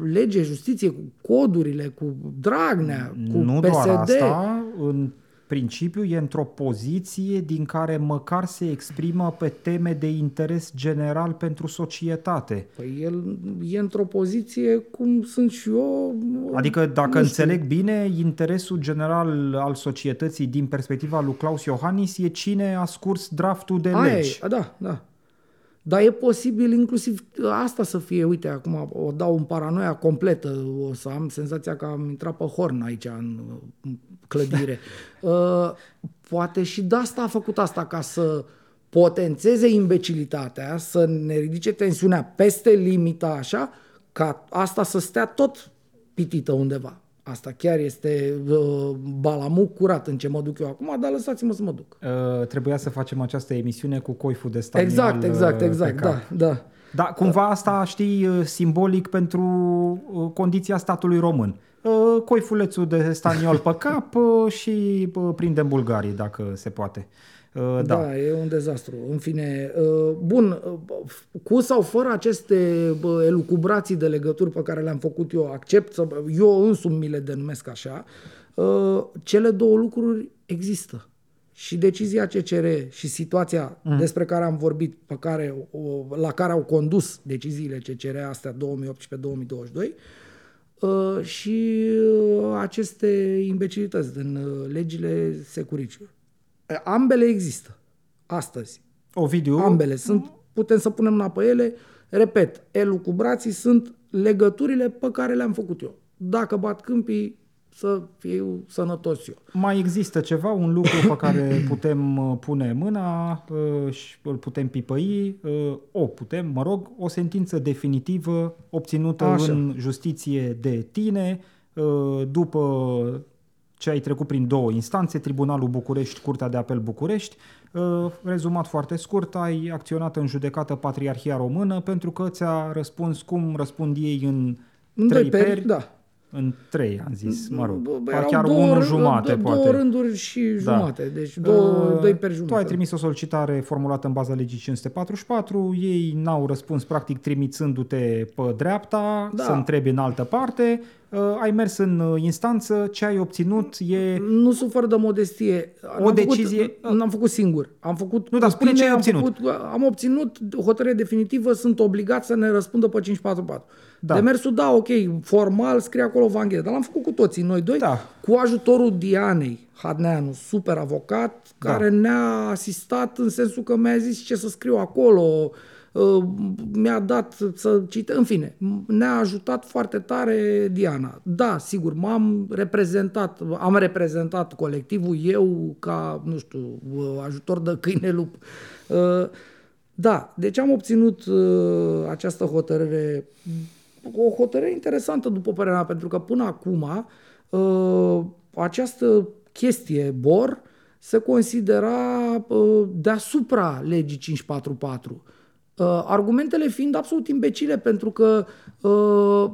lege, justiție, cu codurile, cu Dragnea, cu nu PSD. Doar asta, în principiu e într-o poziție din care măcar se exprimă pe teme de interes general pentru societate. Păi el e într-o poziție cum sunt și eu. Adică dacă înțeleg bine, interesul general al societății din perspectiva lui Claus Iohannis e cine a scurs draftul de Aia legi. E, da, da. Dar e posibil inclusiv asta să fie, uite, acum o dau în paranoia completă, o să am senzația că am intrat pe horn aici în clădire. Uh, poate și de asta a făcut asta, ca să potențeze imbecilitatea, să ne ridice tensiunea peste limita așa, ca asta să stea tot pitită undeva. Asta chiar este uh, balamuc curat în ce mă duc eu acum, dar lăsați-mă să mă duc. Uh, trebuia să facem această emisiune cu coiful de staniol Exact, exact, uh, exact, da, da. Da, cumva asta știi uh, simbolic pentru uh, condiția statului român. Coifulețul de staniol pe cap și prindem bulgarii, dacă se poate. Uh, Da, da. e un dezastru. În fine, uh, bun, uh, cu sau fără aceste bă, elucubrații de legături pe care le-am făcut eu, accept, să, eu însumi mi le denumesc așa, uh, cele două lucruri există. Și decizia CCR și situația mm. despre care am vorbit, pe care, o- la care au condus deciziile CCR astea 2018-2022, uh, și uh, aceste imbecilități din uh, legile securicilor. Uh, Ambele există astăzi. Ovidiu, Ambele sunt, putem să punem mâna pe ele. Repet, elucubrații sunt legăturile pe care le-am făcut eu. Dacă bat câmpii, să fiu sănătos eu. mai există ceva, un lucru pe care putem uh, pune mâna uh, și îl putem pipăi, uh, o putem, mă rog, o sentință definitivă obținută Așa. în justiție de tine uh, după ce ai trecut prin două instanțe, Tribunalul București, Curtea de Apel București. Uh, Rezumat foarte scurt, ai acționat în judecată Patriarhia Română pentru că ți-a răspuns cum răspund ei în, În trei doi peri, peri, da. în trei, am zis, mă rog, Bă, bă, Ba erau chiar două, unul râ- jumate, două, poate. Două rânduri și Da. jumate. Deci două, Uh, doi peri Tu ai jumate. trimis o solicitare formulată în baza legii 544, ei n-au răspuns practic trimițându-te pe dreapta Da. să întrebi în altă parte, uh, ai mers în uh, instanță, ce ai obținut e... Nu sufăr de modestie. O N-am decizie- Făcut, n-am făcut singur. Am făcut Nu, dar cu spune ce ai am obținut. Făcut, am obținut hotărâre definitivă, sunt obligat să ne răspundă pe 544. Da. Da. Demersul, da, ok, formal scrie acolo Vanghe, dar l-am făcut cu toții, noi doi, Da. cu ajutorul Dianei Hadneanu, super avocat, Da. care ne-a asistat în sensul că mi-a zis ce să scriu acolo, uh, mi-a dat să cite, în fine, ne-a ajutat foarte tare Diana. Da, sigur, m-am reprezentat, am reprezentat colectivul eu ca, nu știu, uh, ajutor de câine lup. Uh, Da, deci am obținut uh, această hotărâre, o hotărâre interesantă după părerea mea, pentru că până acum uh, această chestie BOR se considera uh, deasupra legii 544. Uh, argumentele fiind absolut imbecile, pentru că uh,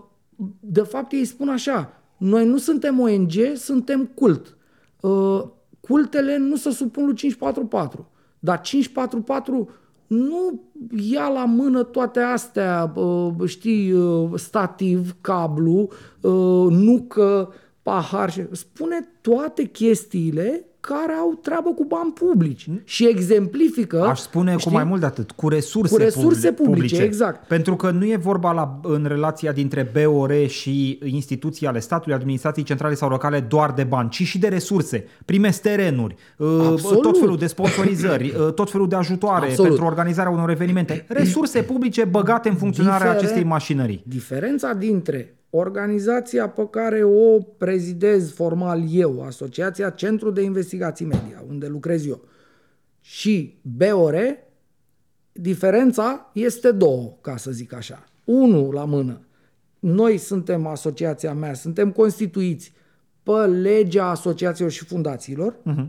de fapt ei spun așa, noi nu suntem ONG, suntem cult. Uh, cultele nu se supun lui 544, dar 544 nu ia la mână toate astea, uh, știi, uh, stativ, cablu, uh, nucă, pahar, și- spune toate chestiile care au treabă cu bani publici și exemplifică... Aș spune știi? cu mai mult de atât, cu resurse, Cu resurse publi- publice, exact. Pentru că nu e vorba la, în relația dintre BOR și instituții ale statului, administrații centrale sau locale doar de bani, ci și de resurse. Primesc terenuri, uh, Absolut. tot felul de sponsorizări, uh, tot felul de ajutoare Absolut. pentru organizarea unor evenimente. Resurse publice băgate în funcționarea Difere- acestei mașinării. Diferența dintre organizația pe care o prezidez formal eu, Asociația Centru de Investigații Media, unde lucrez eu, și BOR, diferența este două, ca să zic așa. Unu la mână. Noi suntem asociația mea, suntem constituiți pe legea asociațiilor și fundațiilor. Uh-huh.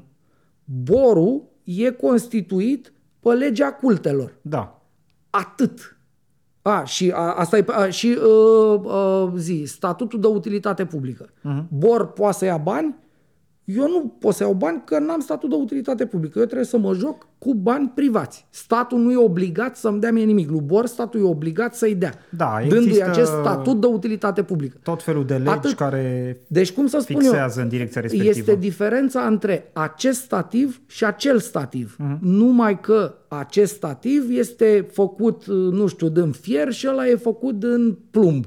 Borul e constituit pe legea cultelor. Da. Atât. A, și a, asta e, a, și uh, uh, zi, statutul de utilitate publică. Uh-huh. Bor poate să ia bani, eu nu pot să iau bani că n-am statut de utilitate publică. Eu trebuie să mă joc cu bani privați. Statul nu e obligat să-mi dea mie nimic. Lui Bor, statul e obligat să-i dea. Da, dându-i există- acest statut de utilitate publică. Tot felul de legi Atât. care Deci cum să spun fixează eu, în direcția respectivă. este diferența între acest stativ și acel stativ. Mhm. Uh-huh. Numai că acest stativ este făcut, nu știu, din fier și ăla e făcut din plumb.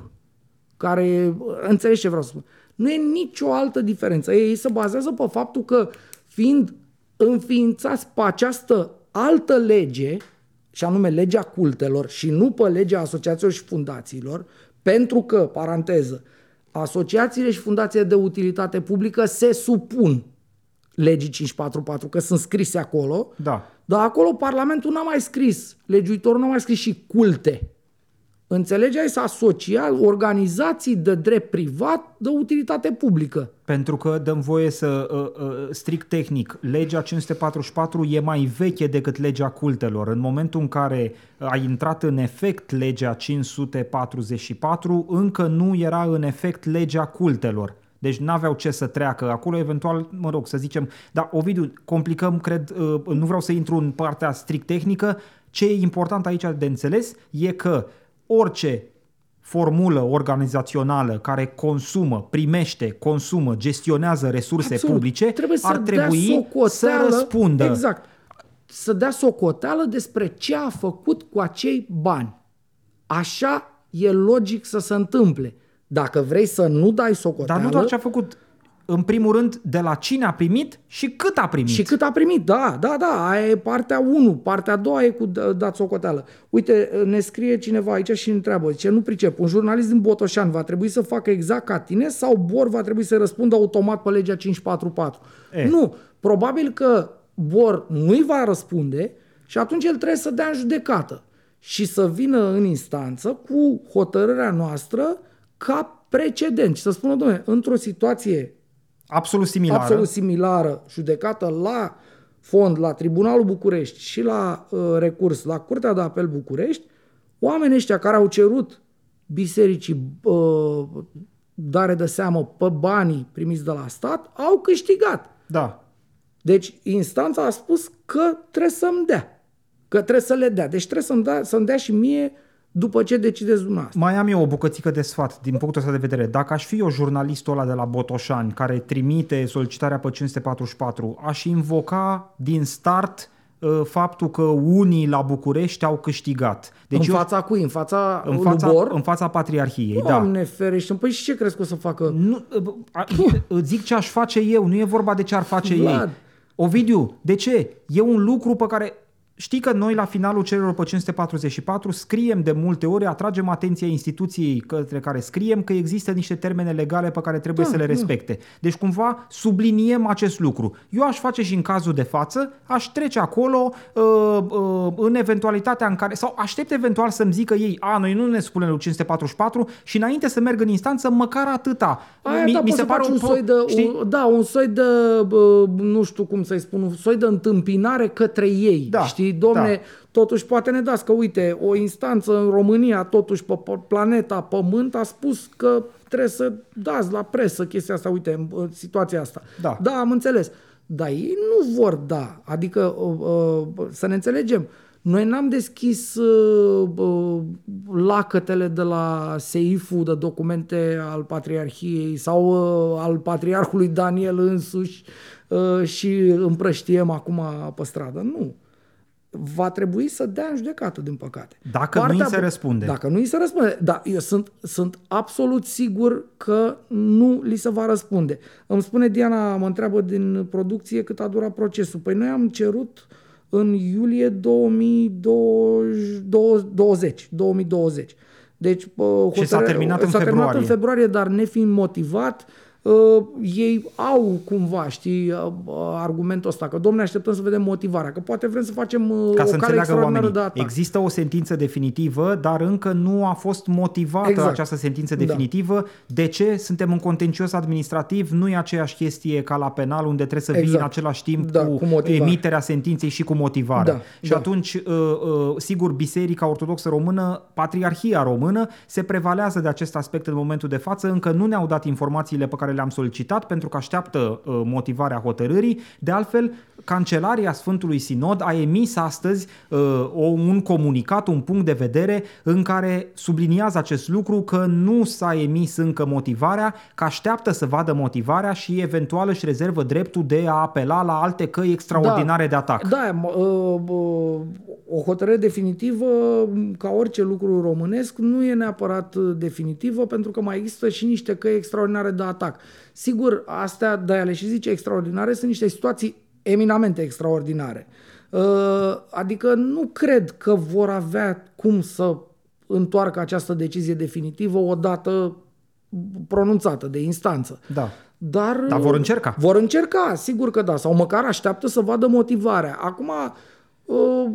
Care, înțelegi ce vreau să spun? Nu e nicio altă diferență. Ei se bazează pe faptul că fiind înființați pe această altă lege, și anume legea cultelor și nu pe legea asociațiilor și fundațiilor, pentru că, paranteză, asociațiile și fundațiile de utilitate publică se supun legii 544, că sunt scrise acolo, Da. dar acolo Parlamentul n-a mai scris, legiuitorul n-a mai scris și culte. Înțelegi? Ai să asocia organizații de drept privat de utilitate publică. Pentru că dăm voie să, uh, uh, strict tehnic, legea 544 e mai veche decât legea cultelor. În momentul în care a intrat în efect legea 544, încă nu era în efect legea cultelor. Deci n-aveau ce să treacă acolo, eventual, mă rog, să zicem, dar Ovidiu, complicăm, cred, uh, nu vreau să intru în partea strict tehnică, ce e important aici de înțeles e că orice formulă organizațională care consumă, primește, consumă, gestionează resurse Absolut. publice, Trebuie să ar dea trebui să socoteală- răspundă. Exact. Să dea socoteală despre ce a făcut cu acei bani. Așa e logic să se întâmple. Dacă vrei să nu dai socoteală... Dar nu doar ce a făcut, în primul rând, de la cine a primit și cât a primit. Și cât a primit, da, da, da, aia e partea 1, partea a doua e cu d- dat socoteală. Uite, ne scrie cineva aici și întreabă, zice, nu pricep, un jurnalist din Botoșan va trebui să facă exact ca tine sau Bor va trebui să răspundă automat pe legea 544? E. Nu, probabil că Bor nu-i va răspunde și atunci el trebuie să dea în judecată și să vină în instanță cu hotărârea noastră ca precedent și să spună, domnule, într-o situație Absolut similară. absolut similară, judecată la fond, la Tribunalul București și la uh, recurs la Curtea de Apel București, oamenii ăștia care au cerut bisericii uh, dare de seamă pe banii primiți de la stat, au câștigat. Da. Deci instanța a spus că trebuie să-mi dea. Că trebuie să le dea. Deci trebuie să-mi dea, să-mi dea și mie după ce decideți dumneavoastră. Mai am eu o bucățică de sfat din punctul ăsta de vedere. Dacă aș fi eu jurnalistul ăla de la Botoșani care trimite solicitarea pe 544, aș invoca din start uh, faptul că unii la București au câștigat. Deci în eu- fața cui? În fața, în lui fața, Bor? în fața Patriarhiei, da. Doamne ferește. Păi și ce crezi că o să facă? Nu, a- îți zic ce aș face eu, nu e vorba de ce ar face Vlad. ei. Ovidiu, de ce? E un lucru pe care Știi că noi la finalul cererilor pe 544 scriem de multe ori, atragem atenția instituției către care scriem că există niște termene legale pe care trebuie Da, să le da. respecte. Deci cumva subliniem acest lucru. Eu aș face și în cazul de față, aș trece acolo uh, uh, în eventualitatea în care, sau aștept eventual să-mi zică ei, a, noi nu ne spunem lui 544 și înainte să merg în instanță, măcar atâta. Aia, mi, da, poți să faci un soi de, știi? un, da, un soi de, bă, nu știu cum să-i spun, un soi de întâmpinare către ei. Da, Știi, domne, da. totuși poate ne dați că, uite, o instanță în România, totuși pe, pe planeta Pământ, a spus că trebuie să dați la presă chestia asta, uite, în, în situația asta. Da. da, am înțeles. Dar ei nu vor da. Adică, uh, uh, să ne înțelegem, noi n-am deschis uh, uh, lacătele de la seiful de documente al Patriarhiei sau uh, al Patriarhului Daniel însuși uh, și împrăștiem acum pe stradă. Nu. Va trebui să dea în judecată, din păcate. Dacă nu îi se răspunde. Dacă nu îi se răspunde. Dar eu sunt, sunt absolut sigur că nu li se va răspunde. Îmi spune Diana, mă întreabă din producție cât a durat procesul. Păi noi am cerut în iulie 2020. 2020. Deci, uh, Și s-a hotărâre- terminat în s-a terminat în februarie. februarie, dar nefiind motivat, uh, ei au cumva, știi, uh, uh, argumentul ăsta, că domne, așteptăm să vedem motivarea, că poate vrem să facem uh, ca o să cale înțeleagă extraordinară oamenii. de atac. Există o sentință definitivă, dar încă nu a fost motivată Exact. această sentință Da. definitivă. De ce? Suntem în contencios administrativ, nu e aceeași chestie ca la penal, unde trebuie să vii Exact. în același timp Da, cu, cu motivare. emiterea sentinței și cu motivarea. Da, și da. atunci, uh, uh, sigur, Biserica Ortodoxă Română, Patriarhia Română, se prevalează de acest aspect în momentul de față. Încă nu ne-au dat informațiile pe care le-am solicitat, pentru că așteaptă uh, motivarea hotărârii. De altfel, Cancelaria Sfântului Sinod a emis astăzi uh, o, un comunicat, un punct de vedere în care subliniază acest lucru că nu s-a emis încă motivarea, că așteaptă să vadă motivarea și eventual își rezervă dreptul de a apela la alte căi extraordinare de atac. Da, m- uh, uh, o hotărâre definitivă, ca orice lucru românesc, nu e neapărat uh, definitivă, pentru că mai există și niște căi extraordinare de atac. Sigur, astea, de ale și zice extraordinare, sunt niște situații eminamente extraordinare. Uh, Adică nu cred că vor avea cum să întoarcă această decizie definitivă odată pronunțată de instanță. Da. Dar, Dar vor încerca. Vor încerca, sigur că da. Sau măcar așteaptă să vadă motivarea. Acum, uh,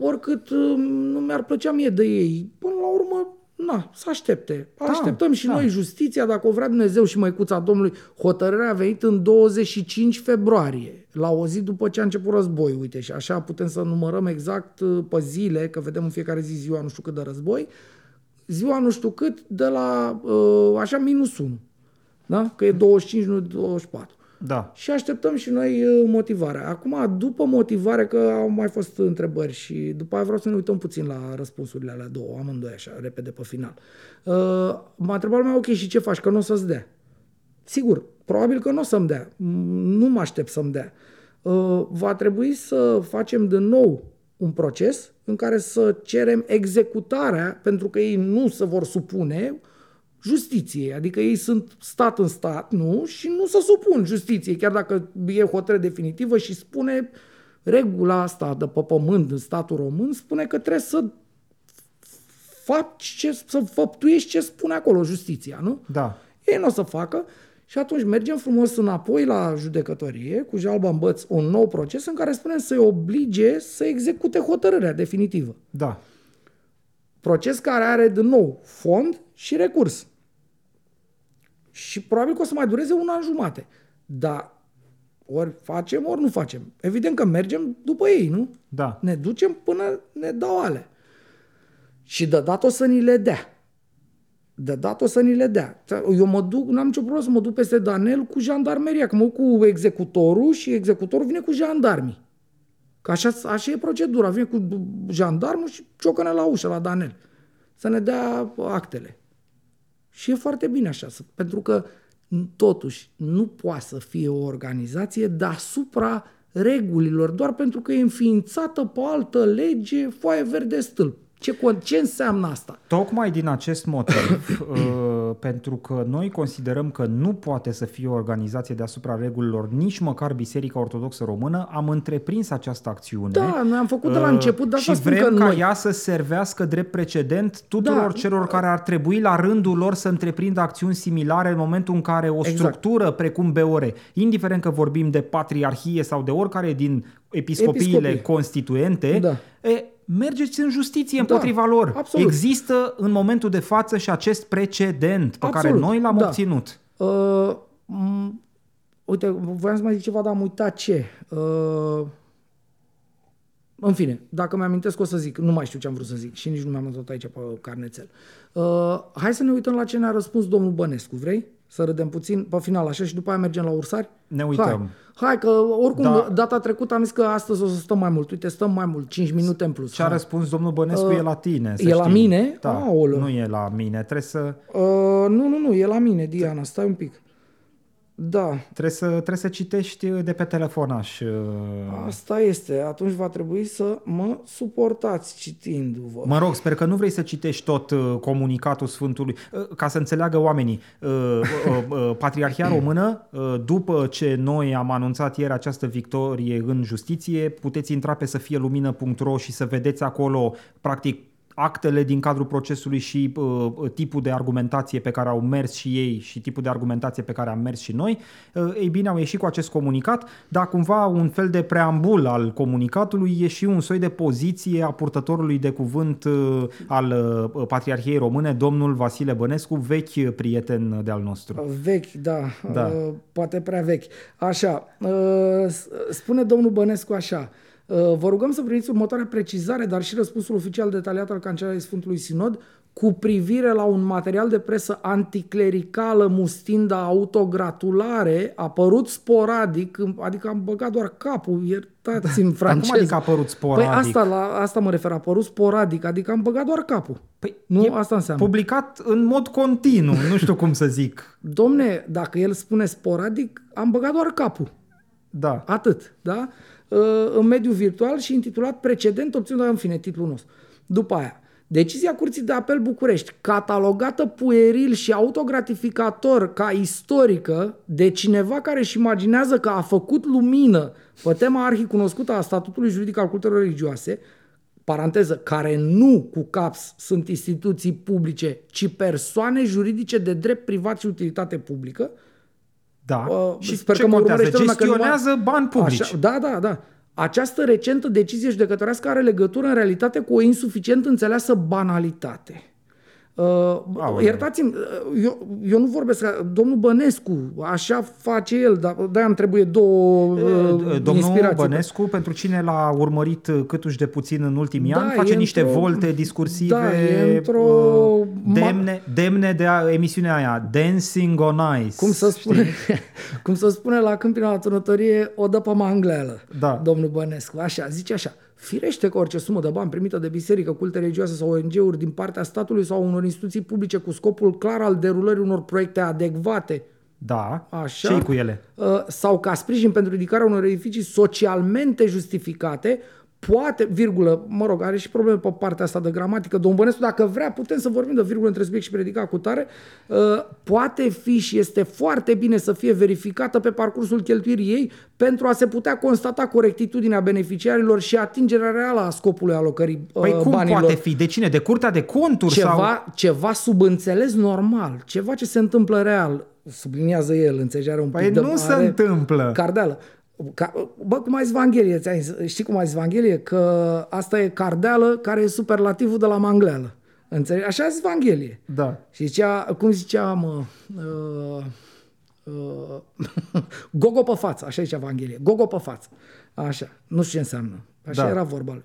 oricât uh, nu mi-ar plăcea mie de ei, până la urmă, na, să aștepte. Așteptăm și da. noi justiția, dacă o vrea Dumnezeu și măicuța Domnului. Hotărârea a venit în 25 februarie, la o zi după ce a început război. Uite, și așa putem să numărăm exact uh, pe zile, că vedem în fiecare zi ziua nu știu cât de război, ziua nu știu cât, de la uh, așa minus 1. Da? Că e 25, nu 24. Da. Și așteptăm și noi uh, motivarea. Acum, după motivare, că au mai fost întrebări și după aia vreau să ne uităm puțin la răspunsurile alea două, amândoi așa, repede pe final. Uh, m-a întrebat lumea, ok, și ce faci, că nu o să-ți dea? Sigur, probabil că nu o să-mi dea. Nu mă aștept să-mi dea. Uh, va trebui să facem din nou un proces în care să cerem executarea, pentru că ei nu se vor supune justiției. Adică ei sunt stat în stat, nu? Și nu se supun justiției, chiar dacă e hotărâre definitivă și spune regula asta de pe pământ în statul român, spune că trebuie să faci ce, să făptuiești ce spune acolo justiția, nu? Da. Ei nu o să facă și atunci mergem frumos înapoi la judecătorie, cu jalba în băț, un nou proces în care spunem să-i oblige să execute hotărârea definitivă. Da. Proces care are din nou fond și recurs. Și probabil că o să mai dureze un an jumate. Dar ori facem, ori nu facem. Evident că mergem după ei, nu? Da. Ne ducem până ne dau ale. Și de dat o să ni le dea. De dat o să ni le dea. Eu mă duc, n-am nicio problemă să mă duc peste Danel cu jandarmeria, că mă duc cu executorul și executorul vine cu jandarmii. Că așa, așa e procedura. Vine cu jandarmul și ciocăne la ușă, la Danel. Să ne dea actele. Și e foarte bine așa, pentru că totuși nu poate să fie o organizație deasupra regulilor, doar pentru că e înființată pe altă lege, foaie verde stâlp. Ce, ce înseamnă asta? Tocmai din acest motiv, uh, pentru că noi considerăm că nu poate să fie o organizație deasupra regulilor, nici măcar Biserica Ortodoxă Română, am întreprins această acțiune. Da, noi am făcut de la uh, început, dar și vrem că ca noi... ea să servească drept precedent tuturor da, celor care ar trebui la rândul lor să întreprindă acțiuni similare în momentul în care o exact. structură precum BOR, indiferent că vorbim de patriarhie sau de oricare din episcopiile Episcopii. constituente, da. e, mergeți în justiție da, împotriva lor. Absolut. Există în momentul de față și acest precedent pe absolut, care noi l-am da. obținut. Uh, m- uite, voiam să mai zic ceva, dar am uitat ce. Uh, în fine, dacă mi-amintesc o să zic, nu mai știu ce am vrut să zic și nici nu mi-am notat aici pe carnețel. Uh, hai să ne uităm la ce ne-a răspuns domnul Bănescu, vrei? Să râdem puțin pe final așa și după aia mergem la ursari? Ne uităm. Hai, Hai că oricum da. data trecută am zis că astăzi o să stăm mai mult. Uite, stăm mai mult, 5 minute în plus. Ce a răspuns domnul Bănescu uh, e la tine, E la mine? Da, Aolă. nu e la mine, trebuie să... Uh, nu, nu, nu, e la mine, Diana, stai un pic. Da. Trebuie să, trebuie să citești de pe telefonaș. Uh, Asta este. Atunci va trebui să mă suportați citindu-vă. Mă rog, sper că nu vrei să citești tot uh, comunicatul Sfântului, uh, ca să înțeleagă oamenii. Patriarhia Română, după ce noi am anunțat ieri această victorie în justiție, puteți intra pe să fie lumină.ro și să vedeți acolo, practic, actele din cadrul procesului și uh, tipul de argumentație pe care au mers și ei și tipul de argumentație pe care am mers și noi, uh, ei bine, au ieșit cu acest comunicat, dar cumva un fel de preambul al comunicatului e și un soi de poziție a purtătorului de cuvânt uh, al uh, Patriarhiei Române, domnul Vasile Bănescu, vechi prieten de al nostru. Vechi, da, da. Uh, poate prea vechi. Așa, uh, spune domnul Bănescu așa, Uh, vă rugăm să primiți următoarea precizare, dar și răspunsul oficial detaliat al Cancelariei Sfântului Sinod cu privire la un material de presă anticlericală mustinda autogratulare apărut sporadic, adică am băgat doar capul, iertați în franceză. Cum adică a apărut sporadic? Păi asta, la, asta mă refer, a apărut sporadic, adică am băgat doar capul. Păi nu, asta înseamnă. publicat în mod continuu, nu știu cum să zic. Domne, dacă el spune sporadic, am băgat doar capul. Da. Atât, da? Uh, în mediul virtual și intitulat precedent opțiunea, în fine, titlul nostru. După aia, decizia Curții de Apel București, catalogată pueril și autogratificator ca istorică de cineva care își imaginează că a făcut lumină pe tema arhicunoscută a statutului juridic al culturilor religioase, paranteză, care nu cu caps sunt instituții publice, ci persoane juridice de drept privat și utilitate publică, da. Uh, și sper ce că mă Gestionează numai... bani publici. Așa, da, da, da. Această recentă decizie judecătorească are legătură în realitate cu o insuficient înțeleasă banalitate. Uh, Aoleu. iertați-mi, uh, eu, eu nu vorbesc ca domnul Bănescu, așa face el, dar de îmi trebuie două uh, Domnul inspirații. Bănescu, pentru cine l-a urmărit câtuși de puțin în ultimii Da, ani, face e niște într-o- volte discursive da, e într-o uh, ma- demne, demne de a, emisiunea aia, Dancing on Ice. Cum să spune, cum să spune la Câmpina la Turnătorie, o dă pe mangleală, Da. domnul Bănescu. Așa, zice așa, firește că orice sumă de bani primită de biserică, culte religioase sau ONG-uri din partea statului sau unor instituții publice cu scopul clar al derulării unor proiecte adecvate Da, Așa. ce cu ele? uh, sau ca sprijin pentru ridicarea unor edificii socialmente justificate, poate, virgulă, mă rog, are și probleme pe partea asta de gramatică, domnul Bănescu, dacă vrea, putem să vorbim de virgulă între subiect și predicat cu tare, uh, poate fi și este foarte bine să fie verificată pe parcursul cheltuirii ei pentru a se putea constata corectitudinea beneficiarilor și atingerea reală a scopului alocării uh, Păi cum banilor poate fi? De cine? De curtea de conturi? Sau... ceva, ceva subînțeles normal, ceva ce se întâmplă real, subliniază el, înțelegerea un pic Păi de nu se are întâmplă. Cardeală. Ca, bă, cum a zis Vanghelie, ți-am zis, știi cum a zis Vanghelie? Că asta e cardeală care e superlativul de la mangleală. Înțelegi? Așa a zis Vanghelie. Da. Și zicea, cum zicea, mă, uh, uh, gogo pe față, așa zicea Evanghelie, gogo pe față. Așa, nu știu ce înseamnă. Așa Da. era vorba lui.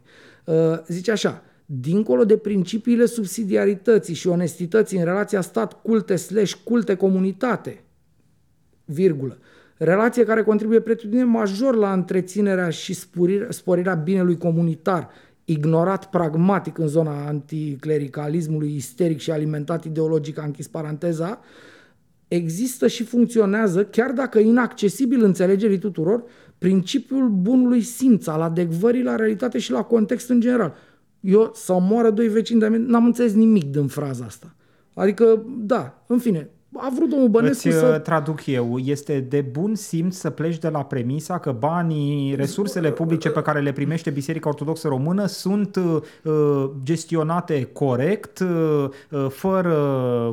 Uh, zice așa, dincolo de principiile subsidiarității și onestității în relația stat-culte slash culte-comunitate, virgulă, relație care contribuie pretutine major la întreținerea și sporirea, sporirea binelui comunitar, ignorat pragmatic în zona anticlericalismului isteric și alimentat ideologic, a închis paranteza, există și funcționează, chiar dacă inaccesibil înțelegerii tuturor, principiul bunului simț, al adecvării la realitate și la context în general. Eu, sau moară doi vecini de-a mea, n-am înțeles nimic din fraza asta. Adică, da, în fine, a vrut domnul Bănescu Îți să... să... traduc eu. Este de bun simț să pleci de la premisa că banii, resursele publice pe care le primește Biserica Ortodoxă Română sunt uh, gestionate corect, uh, uh, fără,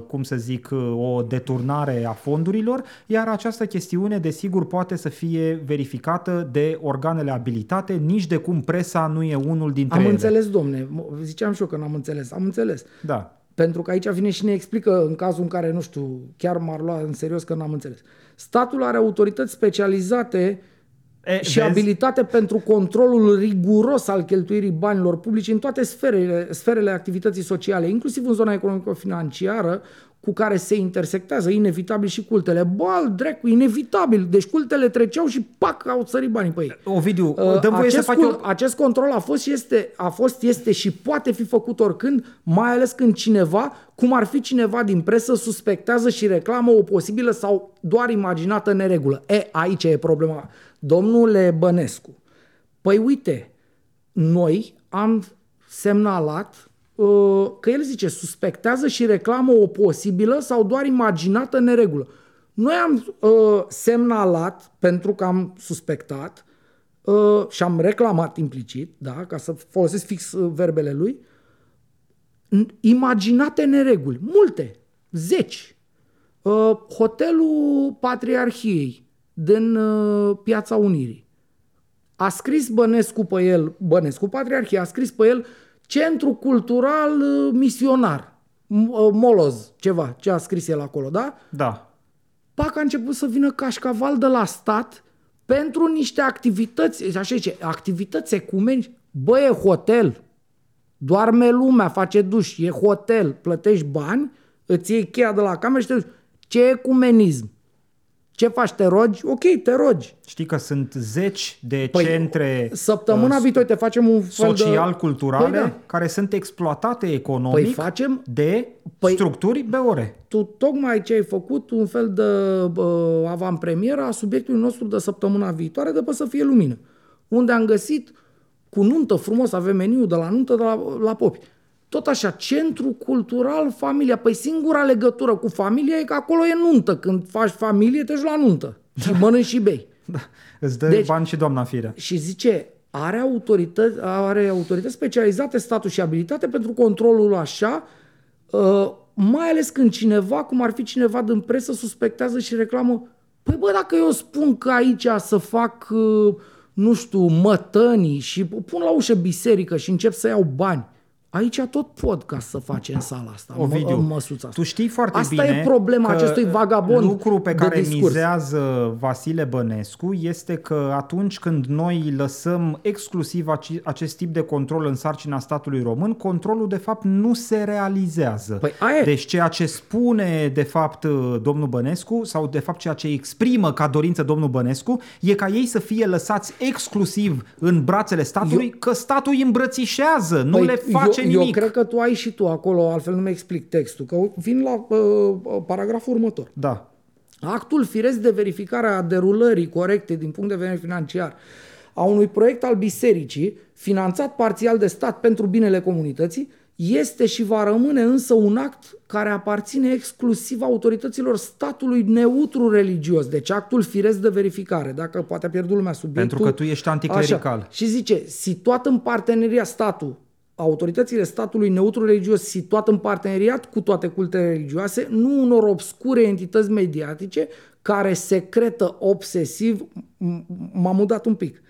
cum să zic, uh, o deturnare a fondurilor, iar această chestiune, desigur, poate să fie verificată de organele abilitate, nici de cum presa nu e unul dintre Am ele. înțeles, domne. Ziceam și eu că n-am înțeles. Am înțeles. Da. Pentru că aici vine și ne explică în cazul în care, nu știu, chiar m-ar lua în serios că n-am înțeles. Statul are autorități specializate E, și vezi? abilitate pentru controlul riguros al cheltuirii banilor publici în toate sferele, sferele activității sociale, inclusiv în zona economico-financiară, cu care se intersectează inevitabil și cultele. Bă, al dracu, inevitabil. Deci cultele treceau și pac, au sărit banii pe ei. Ovidiu, Uh, dăm voie acest, să faci cul- o... acest control a fost, și este, a fost, este și poate fi făcut oricând, mai ales când cineva, cum ar fi cineva din presă, suspectează și reclamă o posibilă sau doar imaginată neregulă. E, aici e problema. Domnule Bănescu, păi uite, noi am semnalat uh, că el zice suspectează și reclamă o posibilă sau doar imaginată neregulă. Noi am uh, semnalat pentru că am suspectat uh, și am reclamat implicit, da, ca să folosesc fix uh, verbele lui, n- imaginate nereguli, multe, zeci. Uh, hotelul Patriarhiei din uh, Piața Unirii. A scris Bănescu pe el, Bănescu Patriarhie, a scris pe el Centru Cultural uh, Misionar, M- uh, Moloz, ceva, ce a scris el acolo, da? Da. Pac a început să vină cașcaval de la stat pentru niște activități, așa zice, activități ecumenice. Bă, e hotel, doarme lumea, face duș, e hotel, plătești bani, îți iei cheia de la cameră și te duci. Ce ecumenism? Ce faci, te rogi? Ok, te rogi. Știi că sunt zeci de Păi, centre Săptămâna uh, viitoare te facem un fel de... social-culturale Păi da. care sunt exploatate economic Păi facem- de Păi- structuri BOR. tu tocmai ce ai făcut un fel de uh, avantpremieră a subiectului nostru de săptămâna viitoare de pe să fie lumină. Unde am găsit cu nuntă frumos, avem meniu de la nuntă de la, la popi. Tot așa, centru cultural, familia. Păi singura legătură cu familia e că acolo e nuntă. Când faci familie, te duci la nuntă. Și mănânci și bei. Da. Îți dă Deci- deci, bani și doamna firea. Și zice, are autorități, are autorități specializate, statul și abilitate pentru controlul așa, uh, mai ales când cineva, cum ar fi cineva din presă, suspectează și reclamă, păi bă, dacă eu spun că aici să fac, uh, nu știu, mătănii și pun la ușă biserică și încep să iau bani, Aici tot pot ca să face în sala asta, Ovidiu, în măsuța asta. tu știi foarte Asta bine e problema că acestui vagabond lucru pe de care discurs. mizează Vasile Bănescu este că atunci când noi lăsăm exclusiv aci- acest tip de control în sarcina statului român, controlul de fapt nu se realizează. Păi aia e. Deci ceea ce spune de fapt domnul Bănescu sau de fapt ceea ce exprimă ca dorință domnul Bănescu e ca ei să fie lăsați exclusiv în brațele statului, eu... că statul îi îmbrățișează, nu le face Păi eu, nimic. Eu cred că tu ai și tu acolo, altfel nu mi explic textul, că vin la uh, paragraful următor. Da. Actul firesc de verificare a derulării corecte din punct de vedere financiar a unui proiect al bisericii, finanțat parțial de stat pentru binele comunității, este și va rămâne însă un act care aparține exclusiv autorităților statului neutru religios. Deci actul firesc de verificare, dacă poate a pierdut lumea subiectul. Pentru că tu ești anticlerical. Așa. Și zice, situat în parteneria statul, autoritățile statului neutru religios situat în parteneriat cu toate cultele religioase, nu unor obscure entități mediatice care secretă obsesiv, m-am mudat un pic,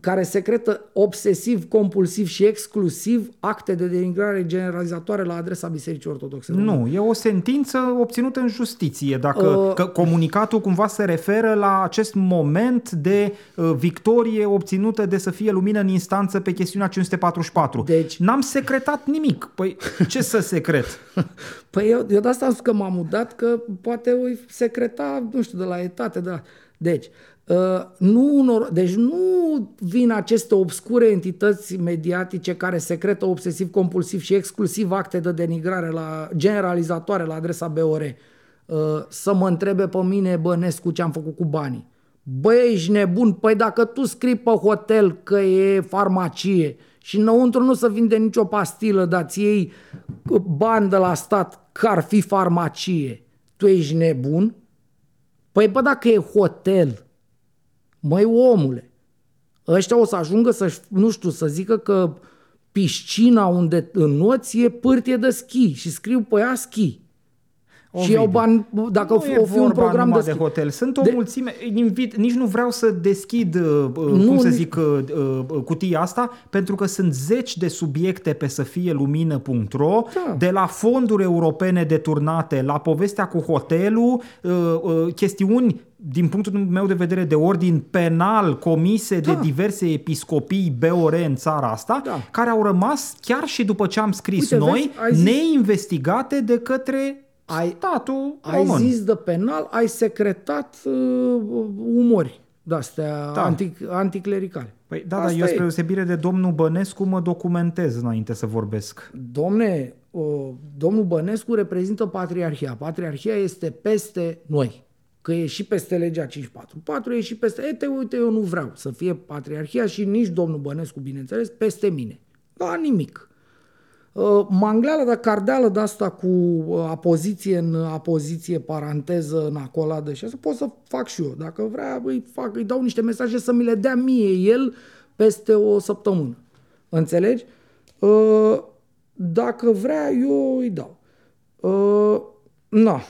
care secretă obsesiv, compulsiv și exclusiv acte de denigrare generalizatoare la adresa Bisericii Ortodoxe. Nu, e o sentință obținută în justiție, dacă uh, că comunicatul cumva se referă la acest moment de uh, victorie obținută de să fie lumină în instanță pe chestiunea 544. Deci, N-am secretat nimic. Păi ce să secret? păi eu, eu de asta am spus că m-am mutat, că poate o secreta, nu știu, de la etate, de la... Deci, Uh, nu unor, deci nu vin aceste obscure entități mediatice care secretă obsesiv, compulsiv și exclusiv acte de denigrare la, generalizatoare la adresa BOR uh, să mă întrebe pe mine Bănescu ce am făcut cu banii. Băi, ești nebun? Păi dacă tu scrii pe hotel că e farmacie și înăuntru nu se vinde nicio pastilă, dar ți iei bani de la stat că ar fi farmacie, tu ești nebun? Păi bă, dacă e hotel, Măi, omule, ăștia o să ajungă să, nu știu, să zică că piscina unde înnoți e pârtie de schi și scriu pe ea schi. Ovidiu. Și iau bani, dacă nu o fi un program de, de hotel. Sunt o de... mulțime, invit, nici nu vreau să deschid, nu, cum să zic, cutia asta, pentru că sunt zeci de subiecte pe să fie lumină.ro, da. de la fonduri europene deturnate, la povestea cu hotelul, chestiuni din punctul meu de vedere, de ordin penal comise da. de diverse episcopii BOR în țara asta, da. care au rămas chiar și după ce am scris Uite, noi, vezi, neinvestigate de către ai, statul ai român. zis de penal, ai secretat uh, umori de-astea da. antic, anticlericale. Păi da, dar eu spre deosebire de domnul Bănescu mă documentez înainte să vorbesc. Domne, uh, domnul Bănescu reprezintă patriarhia. Patriarhia este peste noi că e și peste legea 544, e și peste... Ete, uite, eu nu vreau să fie patriarhia și nici domnul Bănescu, bineînțeles, peste mine. Da, nimic. Mangleala de cardeală de asta cu apoziție în apoziție, paranteză în acoladă și asta pot să fac și eu. Dacă vrea, îi, fac, îi dau niște mesaje să mi le dea mie el peste o săptămână. Înțelegi? Dacă vrea, eu îi dau. Na.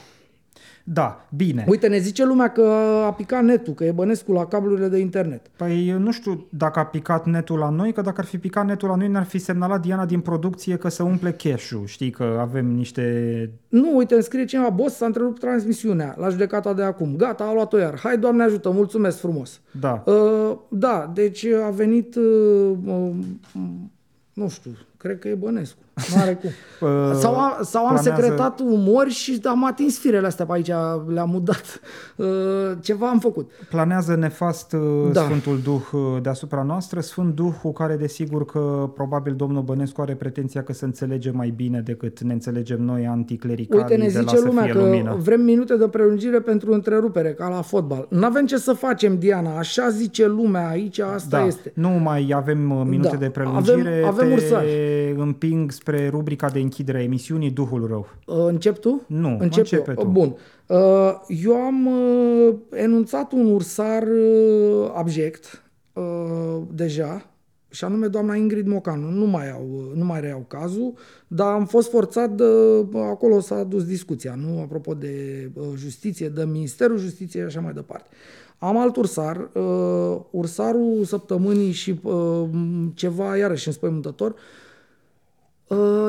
Da, bine. Uite, ne zice lumea că a picat netul, că e Bănescu la cablurile de internet. Păi nu știu dacă a picat netul la noi, că dacă ar fi picat netul la noi, ne-ar fi semnalat Diana din producție că se umple cash-ul. Știi că avem niște... Nu, uite, îmi scrie cineva, boss, s-a întrerupt transmisiunea la judecata de acum. Gata, a luat-o iar. Hai, Doamne ajută, mulțumesc frumos. Da. Uh, da, deci a venit, uh, uh, nu știu, cred că e Bănescu. Nu are cum. sau a, sau am planează... secretat umori și am atins firele astea pe aici, le-am mudat. Ceva am făcut. Planează nefast da. Sfântul Duh deasupra noastră, Sfânt Duh cu care desigur că probabil domnul Bănescu are pretenția că se înțelege mai bine decât ne înțelegem noi anticlericali Uite, ne zice lumea că lumină. vrem minute de prelungire pentru întrerupere, ca la fotbal. Nu avem ce să facem, Diana, așa zice lumea aici, asta da. este. Nu mai avem minute da. de prelungire, avem, avem te ursari. Împing spre rubrica de închidere a emisiunii Duhul Rău. Încep tu? Nu, Încep începe eu. tu. Bun. Eu am enunțat un ursar abject deja, și anume doamna Ingrid Mocanu. Nu mai, au, nu mai reiau cazul, dar am fost forțat de, acolo s-a dus discuția, nu apropo de justiție, de Ministerul Justiției și așa mai departe. Am alt ursar, uh, ursarul săptămânii și uh, ceva iarăși înspăimântător, Uh,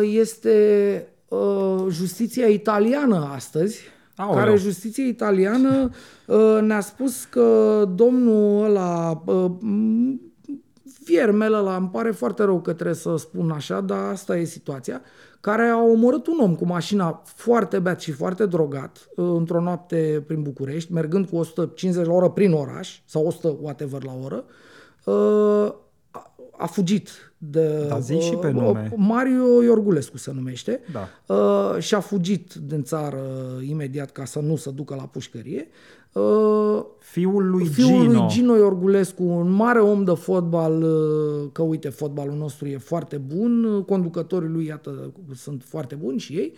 este uh, justiția italiană astăzi, Aoleu. care justiția italiană uh, ne-a spus că domnul ăla, uh, m- viermele ăla, îmi pare foarte rău că trebuie să spun așa, dar asta e situația, care a omorât un om cu mașina foarte beat și foarte drogat uh, într-o noapte prin București, mergând cu 150 la oră prin oraș, sau 100 whatever la oră, uh, a- a fugit de Da, zi și pe uh, nume. Mario Iorgulescu se numește Da. uh, și a fugit din țară imediat ca să nu se ducă la pușcărie. Uh, Fiul lui Fiul Gino. lui Gino Iorgulescu, un mare om de fotbal, uh, că uite, fotbalul nostru e foarte bun, uh, conducătorii lui, iată, sunt foarte buni și ei.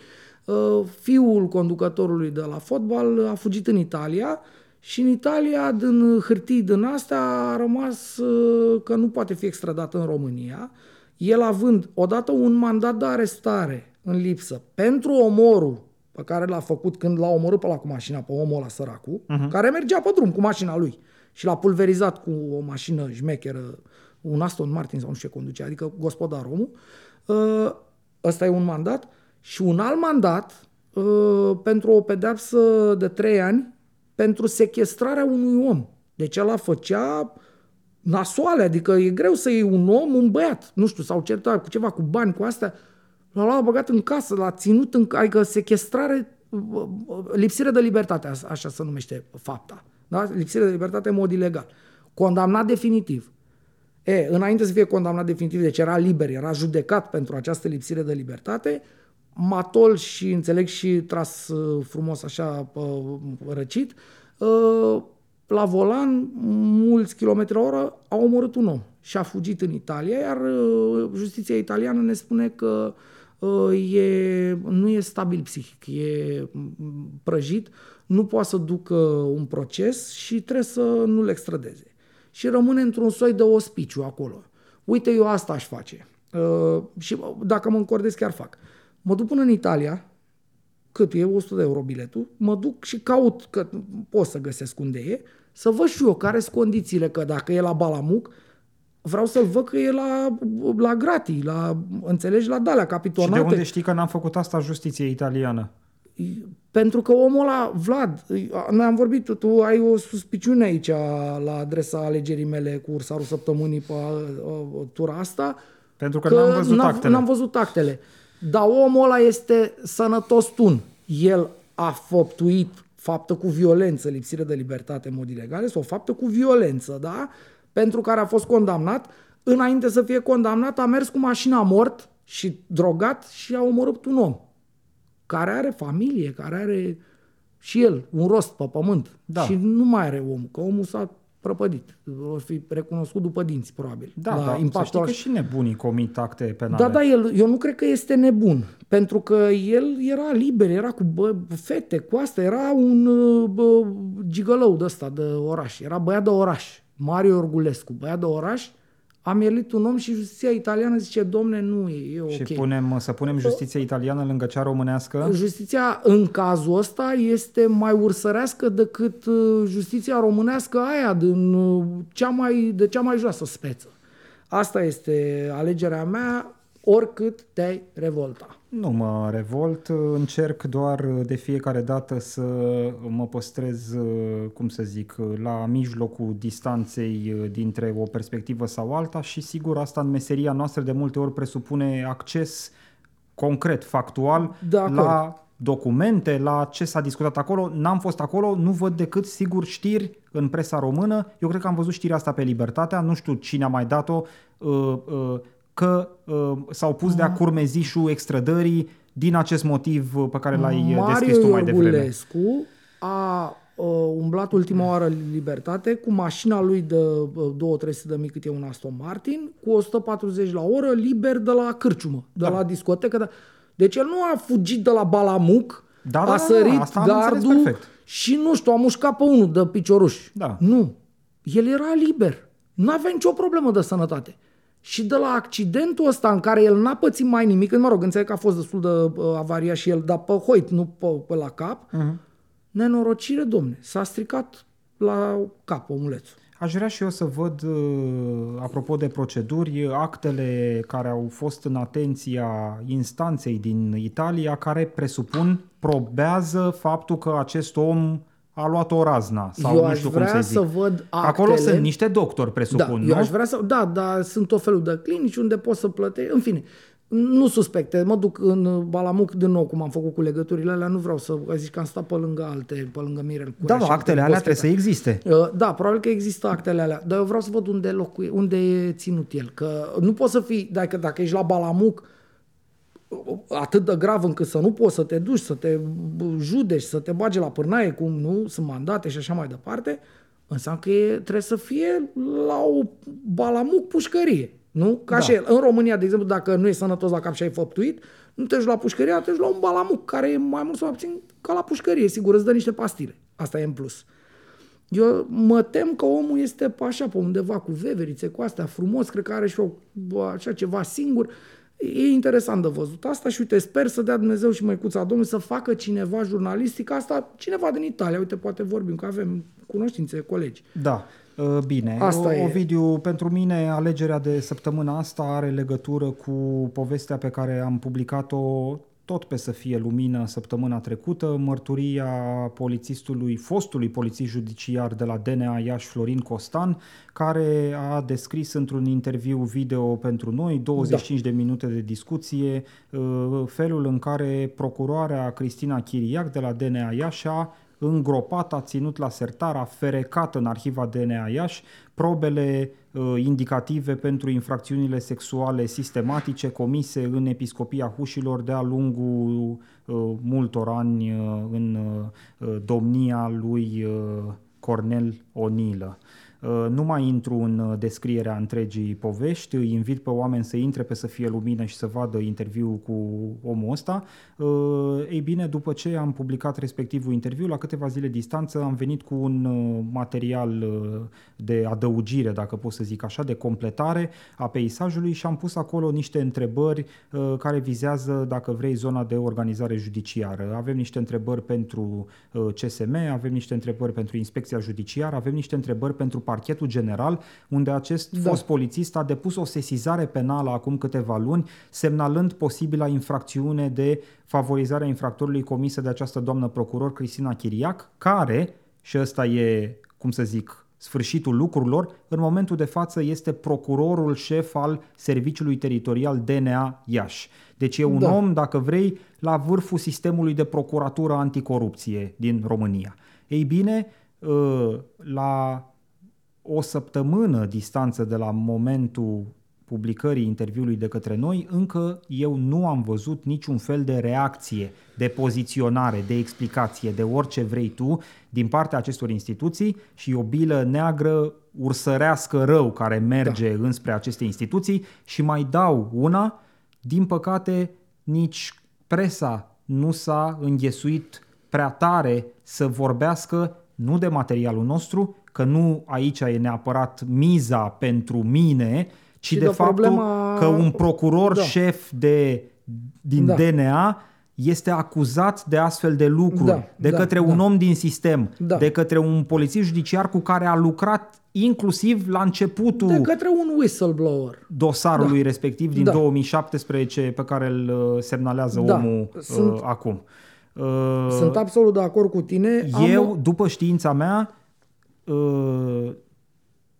Uh, Fiul conducătorului de la fotbal a fugit în Italia și în Italia, din hârtii din astea, a rămas uh, că nu poate fi extradat în România. El având odată un mandat de arestare în lipsă pentru omorul pe care l-a făcut când l-a omorât pe la cu mașina, pe omul ăla săracul, uh-huh. care mergea pe drum cu mașina lui și l-a pulverizat cu o mașină șmecheră, un Aston Martin sau nu știu ce conducea, adică gospodar omul. Uh, Ăsta e un mandat. Și un alt mandat uh, pentru o pedeapsă de trei ani pentru sequestrarea unui om. Deci ăla făcea nasoale, adică e greu să iei un om, un băiat, nu știu, sau certat cu ceva, cu bani, cu astea, l-a luat băgat în casă, l-a ținut în, adică sequestrare, lipsire de libertate, a- așa se numește fapta. Da? Lipsire de libertate în mod ilegal. Condamnat definitiv. E, înainte să fie condamnat definitiv, deci era liber, era judecat pentru această lipsire de libertate, matol și, înțeleg, și tras uh, frumos așa uh, răcit, uh, la volan, mulți kilometri la oră, a omorât un om și a fugit în Italia, iar uh, justiția italiană ne spune că uh, e, nu e stabil psihic, e mm, prăjit, nu poate să ducă un proces și trebuie să nu-l extradeze. Și rămâne într-un soi de ospiciu acolo. Uite, eu asta aș face. Uh, și uh, dacă mă încordez, chiar fac. Mă duc până în Italia, cât e 100 de euro biletul, mă duc și caut, că pot să găsesc unde e, să văd și eu care sunt condițiile, că dacă e la Balamuc, vreau să-l văd că e la, la gratii, la, înțelegi, la dalea Și capitonate. de unde știi că n-am făcut asta justiție italiană? Pentru că omul ăla, Vlad, noi am vorbit, tu ai o suspiciune aici la adresa alegerii mele cu ursarul săptămânii pe uh, tura asta. Pentru că, n-am văzut n-am, actele. N-am văzut actele. Dar omul ăla este sănătos tun. El a făptuit faptă cu violență, lipsire de libertate în mod ilegal, sau faptă cu violență, da? Pentru care a fost condamnat. Înainte să fie condamnat, a mers cu mașina mort și drogat și a omorât un om care are familie, care are și el un rost pe pământ. Da. Și nu mai are om, că omul s-a prăpădit. O fi recunoscut după dinți, probabil. Da, la da, să impactul știi că ăla. și nebunii comit acte penale. Da, da, el, eu nu cred că este nebun, pentru că el era liber, era cu bă, fete, cu asta, era un uh, bă, gigălău de ăsta, de oraș, era băiat de oraș, Mario Orgulescu, băiat de oraș, a mierlit un om și justiția italiană zice, domne, nu e, e ok. Și punem, să punem justiția italiană lângă cea românească? Justiția în cazul ăsta este mai ursărească decât uh, justiția românească aia din uh, cea mai, de cea mai joasă speță. Asta este alegerea mea, oricât te-ai revolta. Nu mă revolt, încerc doar de fiecare dată să mă păstrez, cum să zic, la mijlocul distanței dintre o perspectivă sau alta și sigur asta în meseria noastră de multe ori presupune acces concret, factual De acord. la documente, la ce s-a discutat acolo. N-am fost acolo, nu văd decât, sigur, știri în presa română. Eu cred că am văzut știrea asta pe Libertatea, nu știu cine a mai dat-o, uh, uh, că uh, s-au pus de-a curmezișul extrădării din acest motiv uh, pe care l-ai uh, descris tu mai devreme. Iorgulescu a uh, umblat ultima oară în libertate cu mașina lui de uh, 2-300 de mii cât e un Aston Martin, cu 140 la oră, liber de la cârciumă, de Da. la discotecă. De... Deci el nu a fugit de la Balamuc, Da, da, da, a da, sărit asta am înțeles gardul perfect. și nu știu, a mușcat pe unul de picioruș. Da. Nu. El era liber. Nu avea nicio problemă de sănătate. Și de la accidentul ăsta în care el n-a pățit mai nimic, mă rog, înțeleg că a fost destul de uh, avariat și el, dar pe hoit, nu pe, pe la cap, Mhm. uh-huh. nenorocire, domne, s-a stricat la cap omulețul. Aș vrea și eu să văd, uh, apropo de proceduri, actele care au fost în atenția instanței din Italia, care presupun, probează faptul că acest om a luat o razna sau eu nu aș știu vrea cum să zic. să văd actele. Acolo sunt niște doctori, presupun, da, nu? eu aș vrea să, da, dar sunt tot felul de clinici unde poți să plătești, în fine. Nu suspecte, mă duc în Balamuc din nou, cum am făcut cu legăturile alea, nu vreau să zici că am stat pe lângă alte, pe lângă Mirel Da, da, actele alea trebuie să existe. Uh, Da, probabil că există actele alea, dar eu vreau să văd unde, locui, unde e ținut el. Că nu poți să fii, dacă, dacă ești la Balamuc, atât de grav încât să nu poți să te duci, să te judeci, să te bage la pârnaie, cum nu, sunt mandate și așa mai departe, înseamnă că e, trebuie să fie la o Balamuc pușcărie. Nu? Ca Da. și el. În România, de exemplu, dacă nu ești sănătos la cap și ai făptuit, nu te duci la pușcărie, te duci la un balamuc, care e mai mult sau mai puțin ca la pușcărie. Sigur, îți dă niște pastile. Asta e în plus. Eu mă tem că omul este pe așa, pe undeva cu veverițe, cu astea frumos, cred că are și o, bă, așa ceva singur. E interesant de văzut asta și uite, sper să dea Dumnezeu și măicuța Domnului să facă cineva jurnalistic asta, cineva din Italia, uite, poate vorbim, că avem cunoștințe, colegi. Da, uh, bine. Asta o, e. Ovidiu, pentru mine alegerea de săptămâna asta are legătură cu povestea pe care am publicat-o tot pe să fie lumină săptămâna trecută, mărturia polițistului, fostului polițist judiciar de la DNA Iași, Florin Costan, care a descris într-un interviu video pentru noi, 25 da. de minute de discuție, uh, felul în care procuroarea Cristina Chiriac de la DNA Iași a îngropat, a ținut la sertar, a ferecat în arhiva DNA Iași probele uh, indicative pentru infracțiunile sexuale sistematice comise în Episcopia Hușilor de-a lungul uh, multor ani uh, în uh, domnia lui uh, Cornel Onilă. Uh, Nu mai intru în uh, descrierea întregii povești, îi invit pe oameni să intre pe să fie lumină și să vadă interviul cu omul ăsta. Uh, Ei bine, după ce am publicat respectivul interviu, la câteva zile distanță am venit cu un uh, material uh, de adăugire, dacă pot să zic așa, de completare a peisajului și am pus acolo niște întrebări uh, care vizează, dacă vrei, zona de organizare judiciară. Avem niște întrebări pentru uh, CSM, avem niște întrebări pentru Inspecția Judiciară, avem niște întrebări pentru Parchetul General, unde acest Da. fost polițist a depus o sesizare penală acum câteva luni, semnalând posibila infracțiune de favorizarea infractorului comisă de această doamnă procuror Cristina Chiriac, care, și ăsta e, cum să zic, sfârșitul lucrurilor, în momentul de față este procurorul șef al Serviciului Teritorial DNA Iași. Deci e un Da. om, dacă vrei, la vârful sistemului de procuratură anticorupție din România. Ei bine, ă, la o săptămână distanță de la momentul publicării interviului de către noi, încă eu nu am văzut niciun fel de reacție, de poziționare, de explicație, de orice vrei tu din partea acestor instituții și o bilă neagră ursărească rău care merge da. înspre aceste instituții și mai dau una, din păcate nici presa nu s-a înghesuit prea tare să vorbească nu de materialul nostru, că nu aici e neapărat miza pentru mine, ci Și de, de faptul problema- că un procuror Da. șef de, din Da. DNA este acuzat de astfel de lucruri, Da, de da, către da. un om din sistem, Da. de către un polițist judiciar cu care a lucrat inclusiv la începutul De către un whistleblower. dosarului respectiv din Da. 2017 pe care îl uh, semnalează Da. omul Sunt- uh, acum. Uh, Sunt absolut de acord cu tine. eu, Am, după știința mea, uh,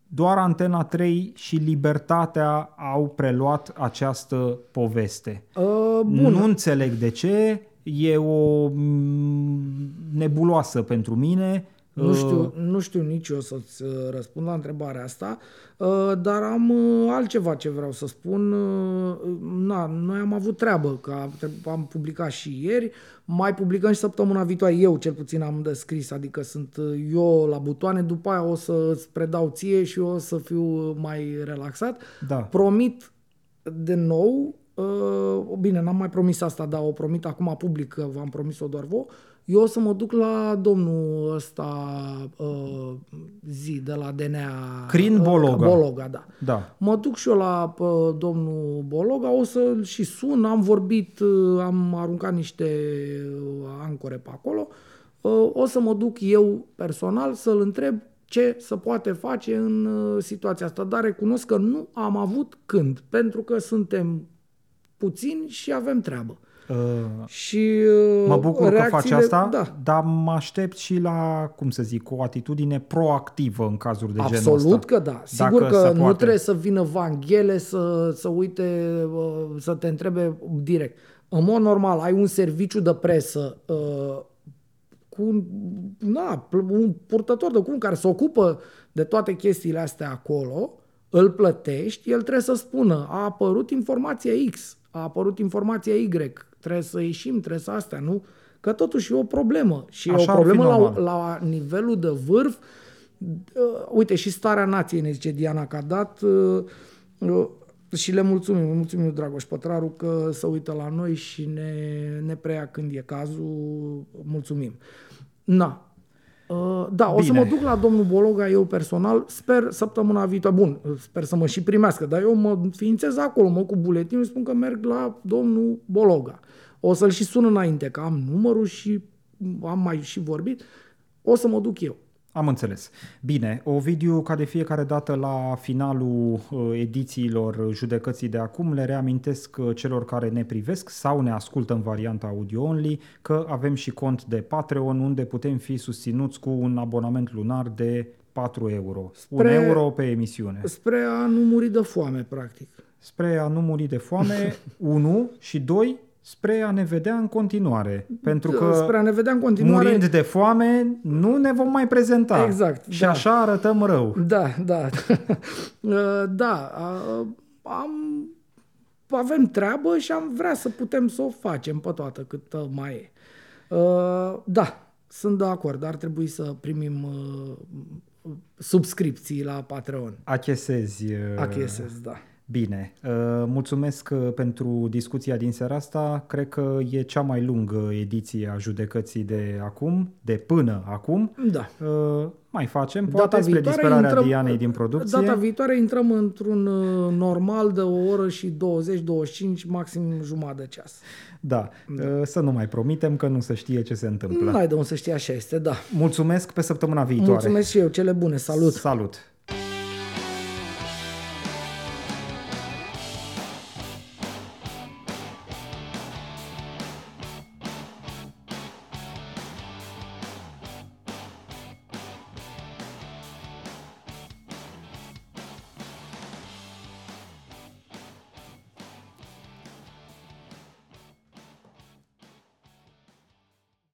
doar Antena 3 și Libertatea au preluat această poveste. uh, bun. Nu înțeleg de ce, e o mm, nebuloasă pentru mine. Nu Uh, știu, nu știu nici eu să-ți uh, răspund la întrebarea asta, uh, dar am uh, altceva ce vreau să spun. Uh, Na, noi am avut treabă, că am- am publicat și ieri, mai publicăm și săptămâna viitoare. Eu cel puțin am descris, adică sunt uh, eu la butoane, după aia o să îți predau ție și eu o să fiu mai relaxat. Da. Promit de nou, uh, bine, n-am mai promis asta, dar o promit acum public, că v-am promis-o doar vouă, eu o să mă duc la domnul ăsta uh, zi de la DNA. Crin uh, Bologa. Bologa, da. Da. Mă duc și eu la uh, domnul Bologa, o să și sun, am vorbit, uh, am aruncat niște uh, ancore pe acolo, uh, o să mă duc eu personal să-l întreb ce se poate face în uh, situația asta, dar recunosc că nu am avut când, pentru că suntem puțini și avem treabă. Uh, și uh, mă bucur că faci asta, da. dar mă aștept și la, cum să zic, o atitudine proactivă în cazuri de Absolut genul ăsta. că da. Sigur Dacă că nu poate. trebuie să vină Vanghele să, să uite, uh, să te întrebe direct. În mod normal, ai un serviciu de presă uh, cu un, na, un purtător de cum care se ocupă de toate chestiile astea acolo, îl plătești, el trebuie să spună a apărut informația X, a apărut informația Y, trebuie să ieșim, trebuie să astea, nu? Că totuși e o problemă și Așa e o problemă la, la nivelul de vârf. Uh, uite, și starea nației, ne zice Diana, că a dat uh, uh, și le mulțumim, mulțumim lui Dragoș Pătraru că se uită la noi și ne, ne preia când e cazul, mulțumim. Na, Uh, da, Bine. o să mă duc la domnul Bologa eu personal, sper săptămâna viitoare, bun, sper să mă și primească, dar eu mă ființez acolo, mă cu buletinul, spun că merg la domnul Bologa. O să-l și sun înainte, că am numărul și am mai și vorbit, o să mă duc eu. Am înțeles. Bine, Ovidiu, ca de fiecare dată la finalul uh, edițiilor judecății de acum, le reamintesc uh, celor care ne privesc sau ne ascultă în varianta audio-only că avem și cont de Patreon unde putem fi susținuți cu un abonament lunar de 4 euro. Spre, 1 euro pe emisiune. Spre a nu muri de foame, practic. Spre a nu muri de foame, 1 și 2 spre a ne vedea în continuare. Pentru că spre a ne vedea în continuare... murind de foame, nu ne vom mai prezenta. Exact. Și da. așa arătăm rău. Da, da. Uh, da, am, avem treabă și am vrea să putem să o facem pe toată cât mai e. Uh, da, sunt de acord, ar trebui să primim uh, subscripții la Patreon. Achesezi. Achesez, da. Bine, uh, mulțumesc uh, pentru discuția din seara asta. Cred că e cea mai lungă ediție a judecății de acum, de până acum. Da. Uh, mai facem, poate data spre disperarea intrăm, Dianei din producție. Data viitoare intrăm într-un normal de o oră și 20-25, maxim jumătate de ceas. Da. da, să nu mai promitem că nu se știe ce se întâmplă. Nu ai de unde să știe, așa este, da. Mulțumesc pe săptămâna viitoare. Mulțumesc și eu, cele bune, salut! Salut!